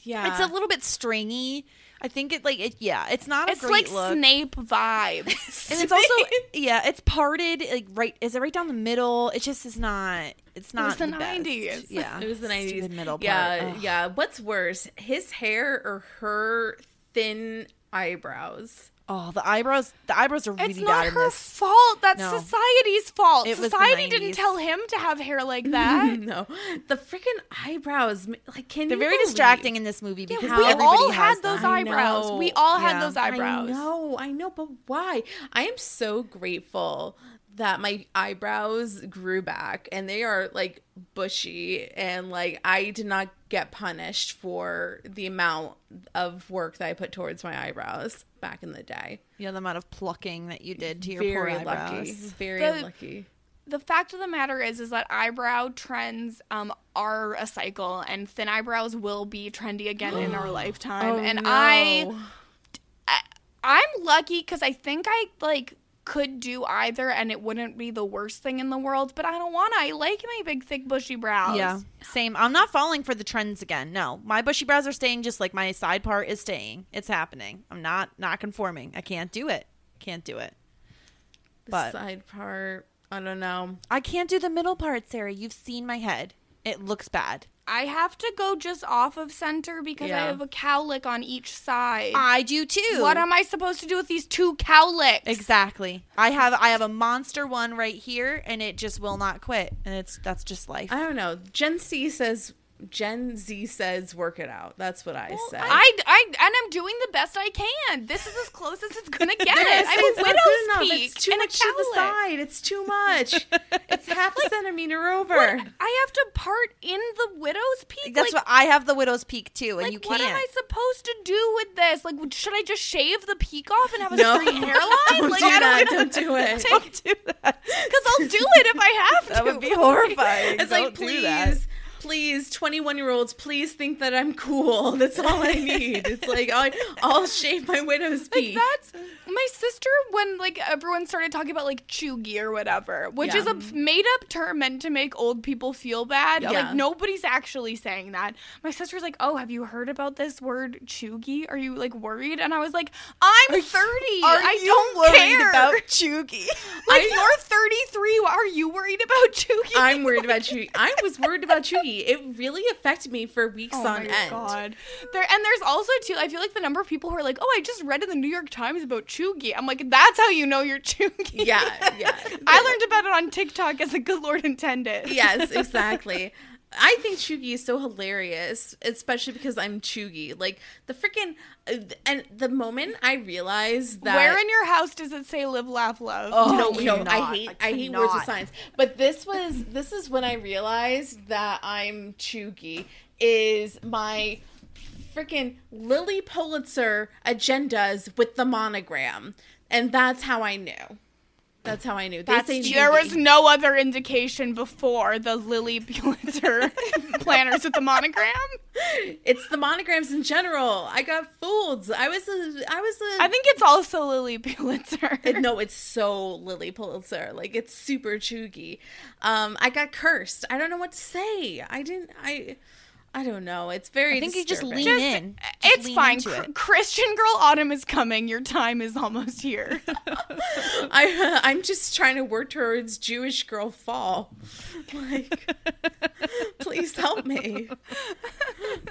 yeah. it's a little bit stringy. I think it like it. Yeah, it's not a It's like look. Snape vibes. and it's also yeah, it's parted like right. Is it right down the middle? It just is not. It's not the 90s. Yeah, It was the nineties. Middle part. Yeah, Ugh. yeah. What's worse, his hair or her thin eyebrows? Oh, the eyebrows. The eyebrows are really It's bad not in her fault. That's No. society's fault. It Society didn't tell him to have hair like that. no, the freaking eyebrows. Like, can They're very believe- distracting in this movie because we everybody all had those them. Eyebrows. We all had Yeah. those eyebrows. I know, I know, but why? I am so grateful that my eyebrows grew back and they are like bushy and like I did not get punished for the amount of work that I put towards my eyebrows back in the day. Yeah, the amount of plucking that you did to your Very poor lucky. eyebrows. Very The- lucky. the fact of the matter is is that eyebrow trends um are a cycle and thin eyebrows will be trendy again in our lifetime Oh, and no. I, I i'm lucky because i think i like could do either and it wouldn't be the worst thing in the world but i don't want to i like my big thick bushy brows Yeah, same. I'm not falling for the trends again. No, my bushy brows are staying just like my side part is staying. It's happening. I'm not not conforming. I can't do it. Can't do it. The But side part, I don't know. I can't do the middle part, Sarah. You've seen my head. It looks bad. I have to go just off of center because i have a cowlick on each side I do too. what am i supposed to do with these two cowlicks Exactly. I have I have a monster one right here and it just will not quit. And it's that's just life. I don't know. Gen Z says Gen Z says work it out. That's what I say. I, I and I'm doing the best I can. This is as close as it's gonna get. Yes, I'm it's a widow's good enough. peak It's too and a much to the cowlick. side. It's too much. it's half a centimeter over. I have to part in the widow's peak. That's like, what I have the widow's peak too, and like, you can't. What am I supposed to do with this? Like, should I just shave the peak off and have a No. straight hairline? Don't like, do I that. don't Don't do it. Don't do that. Because I'll do it if I have to. That would be horrifying. It's Don't like, do please, that. Please, 21 year olds, please think that I'm cool. That's all I need. It's like, I, I'll shave my widow's Like peak. that's my sister when like everyone started talking about like cheugy or whatever, which is a made up term meant to make old people feel bad. Yeah. Like nobody's actually saying that. My sister's like, "Oh, have you heard about this word cheugy? Are you like worried?" And I was like, "I'm 30. Are I you don't worried care about Cheugy? Like you're 33. Are you worried about cheugy?" I'm worried about Cheugy. I was worried about Cheugy. It really affected me for weeks Oh on my end. god! There and there's also too. I feel like the number of people who are like, "Oh, I just read in the New York Times about cheugy." I'm like, that's how you know you're cheugy. Yeah, yeah. I learned about it on TikTok as the good Lord intended. yes, exactly. I think Cheugy is so hilarious, especially because I'm Cheugy. Like the freaking, uh, and the moment I realized that Where in your house does it say "live, laugh, love"? Oh, no, I no, I hate I I, hate words of cannot. science. But this was this is when I realized that I'm Cheugy is my freaking Lilly Pulitzer agendas with the monogram. And that's how I knew. That's how I knew. That's, there was no other indication before the Lilly Pulitzer planners with the monogram. It's the monograms in general. I got fooled. I was a I was a I think it's also Lilly Pulitzer. It- no, it's so Lilly Pulitzer. Like it's super cheugy. Um, I got cursed. I don't know what to say. I didn't. I. I don't know. It's very. I think you just disturbing. lean Just- in. Just it's lean fine. Cr- it. Christian girl autumn is coming. Your time is almost here. I. I'm just trying to work towards Jewish girl fall. Like, please help me.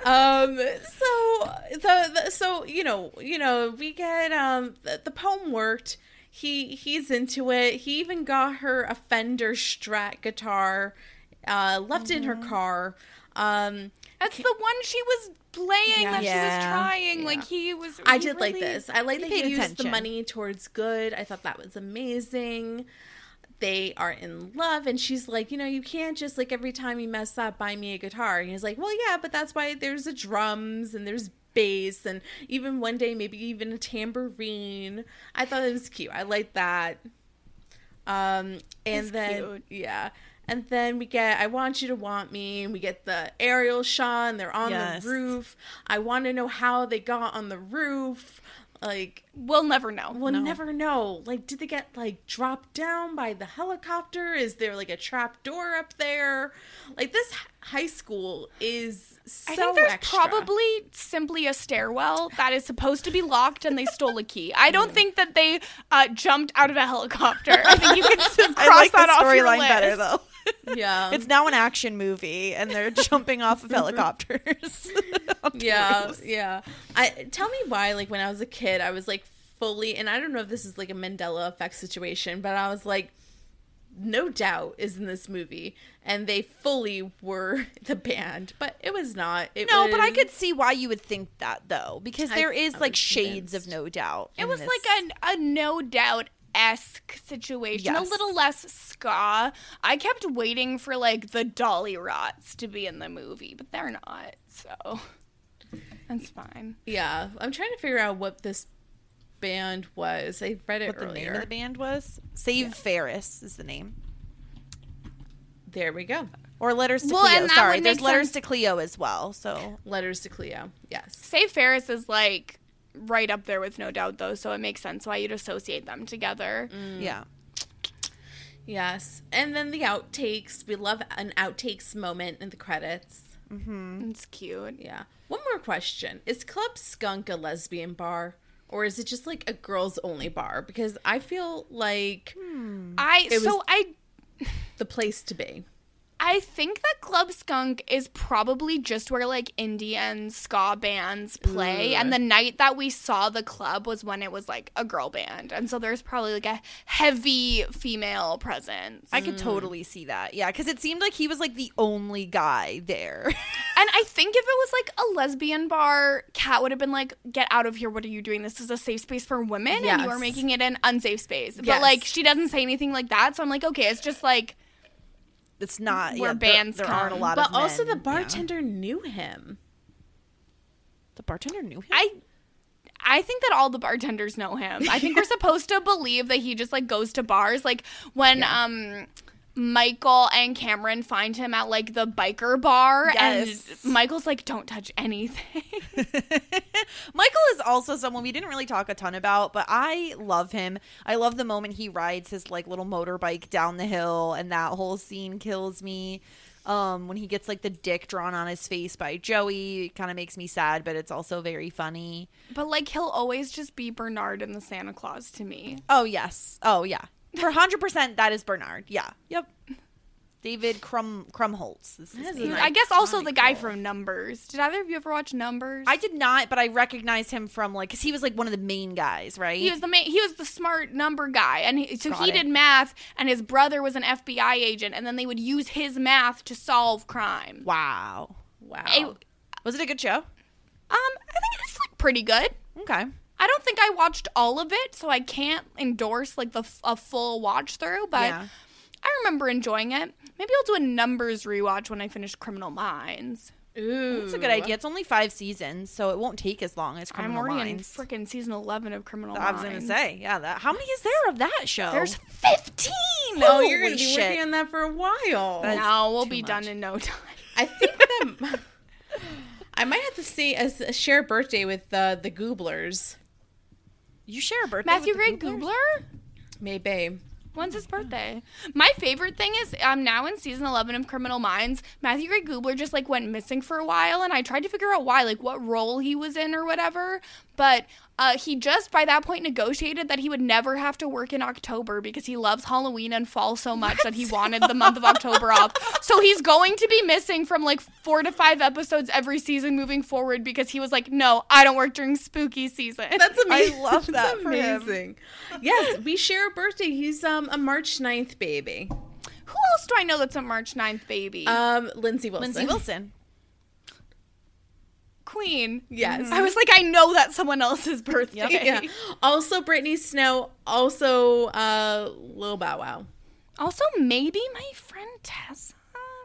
Um. So the, the so you know you know we get um the, the poem worked. He he's into it. He even got her a Fender Strat guitar, uh, left in her car. Um, That's the one she was playing that she was trying. Yeah. Like he was. I he did like this. I like he that paid he used the money towards good. I thought that was amazing. They are in love, and she's like, you know, you can't just like every time you mess up, buy me a guitar. And he's like, well, yeah, but that's why there's a drums and there's bass, and even one day maybe even a tambourine. I thought it was cute. I like that. Um, and It's then cute. yeah. And then we get I Want You to Want Me, and we get the aerial shot, and they're on Yes. the roof. I want to know how they got on the roof. Like, We'll never know. we'll never know. Like, did they get like dropped down by the helicopter? Is there like a trap door up there? Like, this high school is so I think there's extra. probably simply a stairwell that is supposed to be locked and they stole a key. I don't think that they uh, jumped out of a helicopter. I think you can just cross I like that the off your storyline list. better though. yeah. it's now an action movie, and they're jumping off of helicopters. yeah roofs. yeah i tell me why like when i was a kid i was like fully and i don't know if this is like a mandela effect situation but i was like no doubt is in this movie and they fully were the band but it was not it No, but I could see why you would think that though, because I- there is I like was shades of no doubt. It was this. like a, a no doubt esque situation, a little less ska. I kept waiting for like the Dollyrots to be in the movie, but they're not. So that's fine. Yeah, I'm trying to figure out what this band was. I read it What the name of the band was? Save Ferris is the name. There we go. Or Letters to Well, Cleo. and Sorry, there's Letters sense. to Cleo as well. So Letters to Cleo. Yes. Save Ferris is like right up there with No Doubt though, so it makes sense why you'd associate them together. Mm. yeah. Yes. And then the outtakes. We love an outtakes moment in the credits. Mm-hmm. It's cute. Yeah. One more question. Is Club Skunk a lesbian bar? Or is it just like a girls only bar? Because I feel like hmm. I It so was- I the place to be. I think that Club Skunk is probably just where like indie and ska bands play. Mm. And the night that we saw the club was when it was like a girl band. And so there's probably like a heavy female presence. I could mm. totally see that. Yeah, because it seemed like he was like the only guy there. and I think if it was like a lesbian bar, Kat would have been like, get out of here. What are you doing? This is a safe space for women. And you are making it an unsafe space. But like, she doesn't say anything like that. So I'm like, okay, it's just like, it's not Where yeah, there- bands There, aren't a come. lot But of also men. the Yeah. bartender knew him. The bartender knew him. I I think that all the bartenders know him. I think we're supposed to believe that he just like goes to bars like when um Michael and Cameron find him at like the biker bar Yes. and Michael's like don't touch anything. Michael is also someone we didn't really talk a ton about, but I love him. I love the moment he rides his like little motorbike down the hill, and that whole scene kills me. Um, when he gets like the dick drawn on his face by Joey, it kind of makes me sad, but it's also very funny. but like he'll always just be Bernard in the Santa Claus to me. Oh yes, oh yeah, for hundred percent that is Bernard. Yeah, yep. David Krum Krumholtz. Is his name. I guess also the guy from Numbers. Did either of you ever watch Numbers? I did not, but I recognized him from like because he was like one of the main guys, right? He was the main, he was the smart number guy, and he, so Got he it. did math, and his brother was an FBI agent, and then they would use his math to solve crime. wow. Wow. It- Was it a good show? Um, I think it's like pretty good. Okay. I don't think I watched all of it, so I can't endorse like the f- a full watch through. But Yeah. I remember enjoying it. Maybe I'll do a numbers rewatch when I finish Criminal Minds. Ooh. That's a good idea. It's only five seasons, so it won't take as long as Criminal Minds. I'm already Minds. in freaking season eleven of Criminal Minds. I Minds. was gonna say, yeah. That how many is there of that show? there's fifteen. Oh, you're going to be shit. working on that for a while. That's no, we'll too be done in no time. I think that I might have to see a, a share birthday with the the Gublers. You share a birthday. Matthew Gray? Gubler. Maybe. When's his birthday? My favorite thing is I'm now in season 11 of Criminal Minds. Matthew Gray Gubler just like went missing for a while, and I tried to figure out why, like what role he was in or whatever. But uh, he just by that point negotiated that he would never have to work in October because he loves Halloween and fall so much that he wanted the month of October off. So he's going to be missing from like four to five episodes every season moving forward because he was like, no, I don't work during spooky season. That's amazing. I love That's that for him. amazing. yes, we share a birthday. He's um a March 9th baby. Who else do I know that's a March 9th baby? Um, Lindsay Wilson. Lindsay Wilson. Queen. Yes. I was like, I know that's someone else's birthday. yeah. Also, Brittany Snow. Also, uh, Lil Bow Wow. Also, maybe my friend Tessa.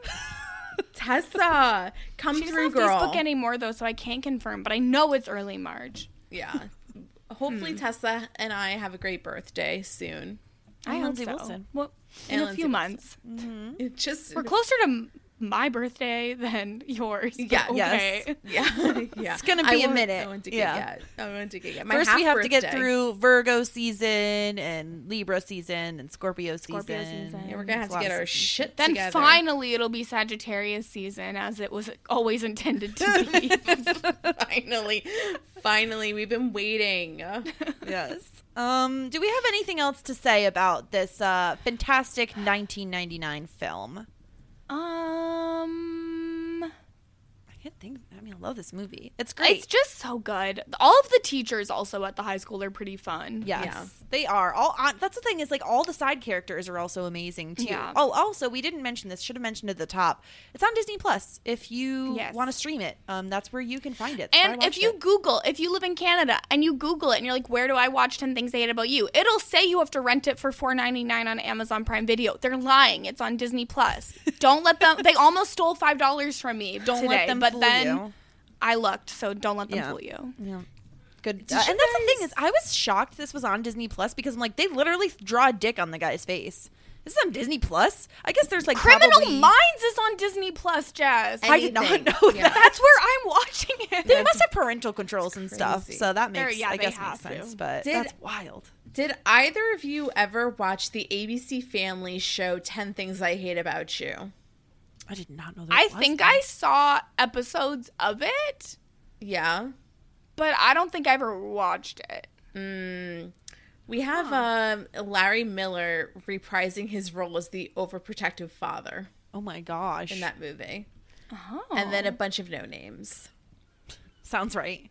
Tessa, come She doesn't through, have girl. Facebook anymore though, so I can't confirm. But I know it's early March. yeah. Hopefully, Tessa and I have a great birthday soon. I hope so. Wilson. Well, in And a Lindsay few Wilson. months. It just We're closer to m- my birthday than yours. Yeah, okay. yes. Yeah, yeah. It's gonna be a won't minute. Yeah. I won't get yet. My First, we have to get through Virgo season and Libra season and Scorpio season. Scorpio season. Yeah, we're gonna have to get our of shit Then together. finally it'll be Sagittarius season, as it was always intended to be. finally, finally, we've been waiting. yes. Um, do we have anything else to say about this uh, fantastic 1999 film? Um, think. I mean, I love this movie. It's great. It's just so good. All of the teachers also at the high school are pretty fun. Yes, Yeah. they are. All uh, that's the thing is like all the side characters are also amazing too. Yeah. Oh, also we didn't mention this. Should have mentioned at the top. It's on Disney Plus. If you Yes. want to stream it, um, that's where you can find it. That's And if you it. Google, if you live in Canada and you Google it and you're like, where do I watch 10 Things I Hate About You? It'll say you have to rent it for $4.99 on Amazon Prime Video. They're lying. It's on Disney Plus. Don't let them, they almost stole $5 from me don't today, let them but fool then you. I looked, so don't let them Yeah. fool you. Yeah. Good. Uh, you and that's the thing is, I was shocked this was on Disney Plus because I'm like, they literally draw a dick on the guy's face. This is on Disney Plus. I guess there's like Criminal probably- Minds is on Disney Plus, Jazz. I did not know Yeah. that. That's where I'm watching it. They must have parental controls and stuff, so that They're- makes yeah, I guess have makes to. sense. But Did- that's wild. Did either of you ever watch the ABC Family show 10 Things I Hate About You? I did not know. That I was think one. I saw episodes of it, Yeah. but I don't think I ever watched it. Mm. We have um, Larry Miller reprising his role as the overprotective father Oh my gosh, in that movie. Oh. And then a bunch of no names. sounds right.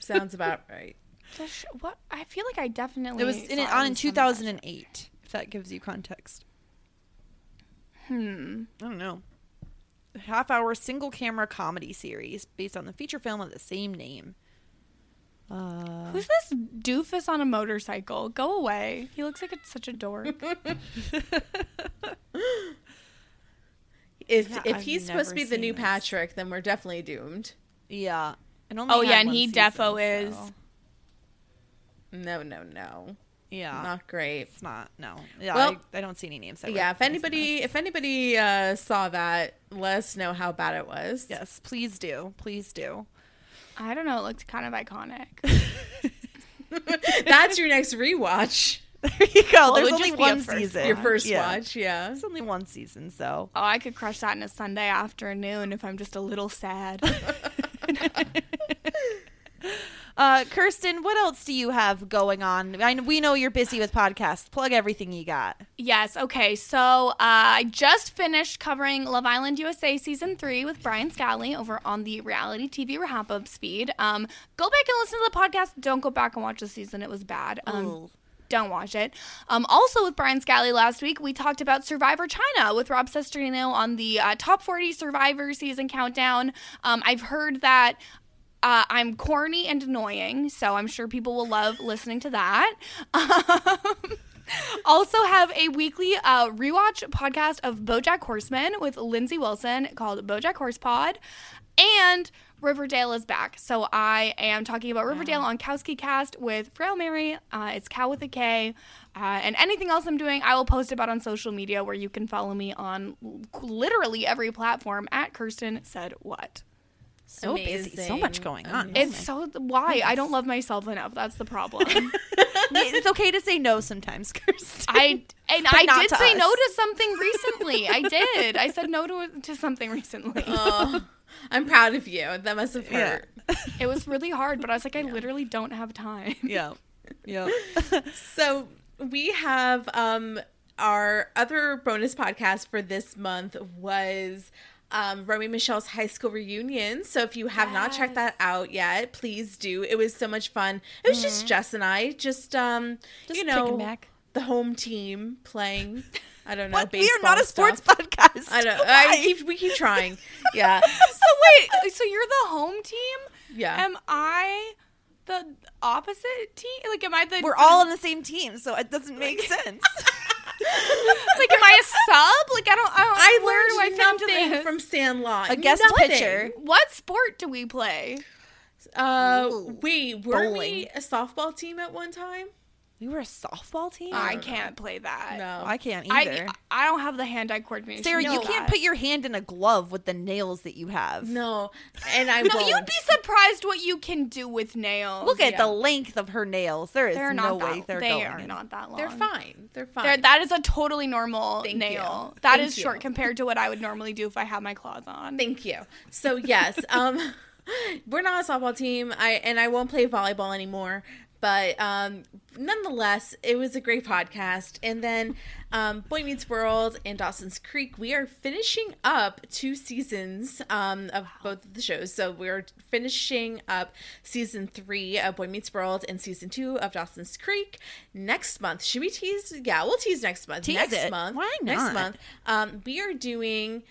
Sounds about right. The sh- what? I feel like I definitely. It was in it on in 2008. If that gives you context. Hmm. I don't know. A half hour single camera comedy series based on the feature film of the same name. Uh, Who's this doofus on a motorcycle? Go away. He looks like it's such a dork. If Yeah, if I've he's supposed to be the new this. Patrick, then we're definitely doomed. yeah. Only Oh, yeah, and he season, defo is. No, no, no. Yeah. Not great. it's not. No. Yeah. Well, I, I don't see any names. that Yeah, if anybody if anybody uh, saw that, let us know how bad it was. Yes, please do. Please do. I don't know. It looked kind of iconic. That's your next rewatch. There you go. Well, There's only one be a season. Your first Yeah. watch, yeah. There's only one season, so. Oh, I could crush that in a Sunday afternoon if I'm just a little sad. Uh, Kirsten, what else do you have going on? I we know you're busy with podcasts. Plug everything you got. Yes. Okay. So uh, I just finished covering Love Island USA season three with Brian Scally over on the reality TV wrap up speed. Um, go back and listen to the podcast. Don't go back and watch the season. It was bad. Um, don't watch it. Um, also with Brian Scally last week, we talked about Survivor China with Rob Cesternino on the uh, top 40 Survivor season countdown. Um, I've heard that. Uh, I'm corny and annoying, so I'm sure people will love listening to that. Um, also have a weekly uh, rewatch podcast of BoJack Horseman with Lindsay Wilson called BoJack Horse Pod, and Riverdale is back. So I am talking about Riverdale on Kowski Cast with Frail Mary. Uh, it's Cow with a K. Uh, and anything else I'm doing, I will post about on social media where you can follow me on literally every platform at Kirsten Said What. So busy. So much going on. It's so why I don't love myself enough. That's the problem. it's okay to say no sometimes, Kirsten. I and But I did say us. no to something recently. I did. I said no to to something recently. Oh, I'm proud of you. That must have Yeah. hurt. It was really hard, but I was like, I literally don't have time. yeah. Yeah. So we have um our other bonus podcast for this month was um, Romy Michele's high school reunion. So if you have not checked that out yet, please do. It was so much fun. It was just Jess and I, just um, Just you know, back. the home team playing. I don't know. What? We are not a sports stuff. podcast. I don't. Why? I keep, we keep trying. Yeah. So wait, so you're the home team? Yeah. Am I the opposite team? Like, am I the? We're all on the same team, so it doesn't make sense. Like, am I a sub? Like, I don't. I, don't, I where do I learned nothing this? from Sandlot. A guest Nothing. pitcher. What sport do we play? Uh, Ooh. wait, were Bowling. we a softball team at one time? We were a softball team. I can't play that. No. I can't either. I don't have the hand-eye coordination. Sarah, to you can't put your hand in a glove with the nails that you have. No, and I No, won't. you'd be surprised what you can do with nails. Look at Yeah. the length of her nails. There is They're no not way that. they're they going. are in. not that long. They're fine. They're fine. They're- that is a totally normal Thank nail. you. That Thank is you. short compared to what I would normally do if I had my claws on. Thank you. So yes, um, we're not a softball team. I and I won't play volleyball anymore. But um, nonetheless, it was a great podcast. And then um, Boy Meets World and Dawson's Creek, we are finishing up two seasons um, of both of the shows. So we're finishing up season three of Boy Meets World and season two of Dawson's Creek next month. Should we tease? Yeah, we'll tease next month. Tease next it. month. Why Next month, um, we are doing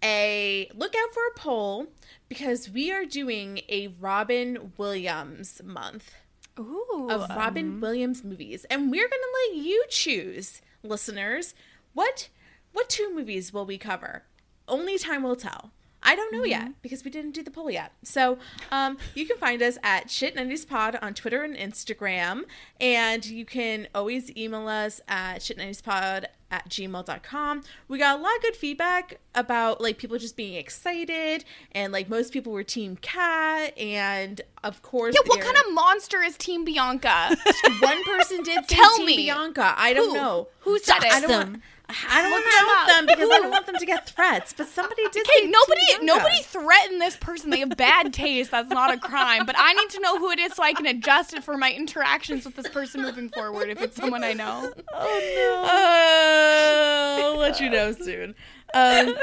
a look out for a poll because we are doing a Robin Williams month Ooh. of Robin mm-hmm. Williams movies, and we're gonna let you choose, listeners. What what two movies will we cover? Only time will tell. I don't know yet because we didn't do the poll yet. So um, you can find us at shit90spod on Twitter and Instagram. And you can always email us at shit90spod at gmail.com. We got a lot of good feedback about like people just being excited and like most people were team Kat and of course yeah, what kind of monster is Team Bianca? one person did say Tell Team me. Bianca. I don't Who? know. Who said it? I don't want. I don't want to them out them because I don't want them to get threats. But somebody did. Okay, say nobody nobody threatened this person. They have bad taste. That's not a crime. But I need to know who it is so I can adjust it for my interactions with this person moving forward if it's someone I know. Oh no! Uh, I'll let you know soon. Um,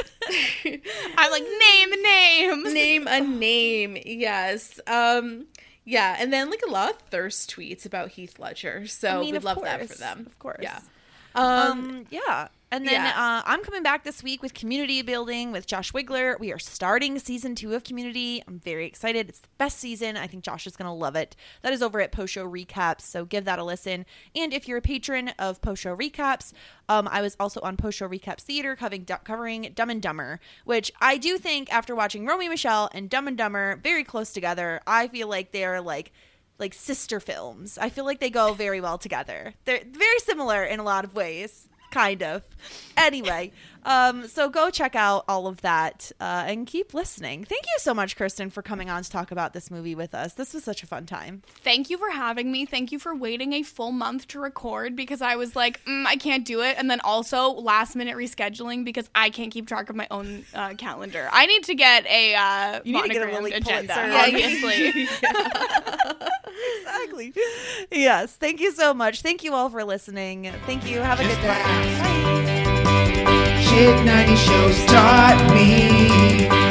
I'm like, name a name Name a name. Yes. Um. Yeah, and then like a lot of thirst tweets about Heath Ledger. So I mean, we'd of love that for them. of course. Yeah. Um. Um, yeah. And then yeah. uh, I'm coming back this week with Community Building with Josh Wigler. We are starting season two of Community. I'm very excited. It's the best season. I think Josh is going to love it. That is over at Post Show Recaps, so give that a listen. And if you're a patron of Post Show Recaps, um, I was also on Post Show Recaps Theater covering, covering Dumb and Dumber, which I do think after watching Romy Michele and Dumb and Dumber very close together, I feel like they're like like sister films. I feel like they go very well together. They're very similar in a lot of ways, kind of. Anyway, um, so go check out all of that uh, and keep listening. Thank you so much, Kirsten, for coming on to talk about this movie with us. This was such a fun time. Thank you for having me. Thank you for waiting a full month to record because I was like, mm, I can't do it. And then also last minute rescheduling because I can't keep track of my own uh, calendar. I need to get a uh, You need to get a monogrammed agenda, Pulitzer. Yeah, obviously. exactly. Yes. Thank you so much. Thank you all for listening. Thank you. Have a good day. Shit 90 shows taught me.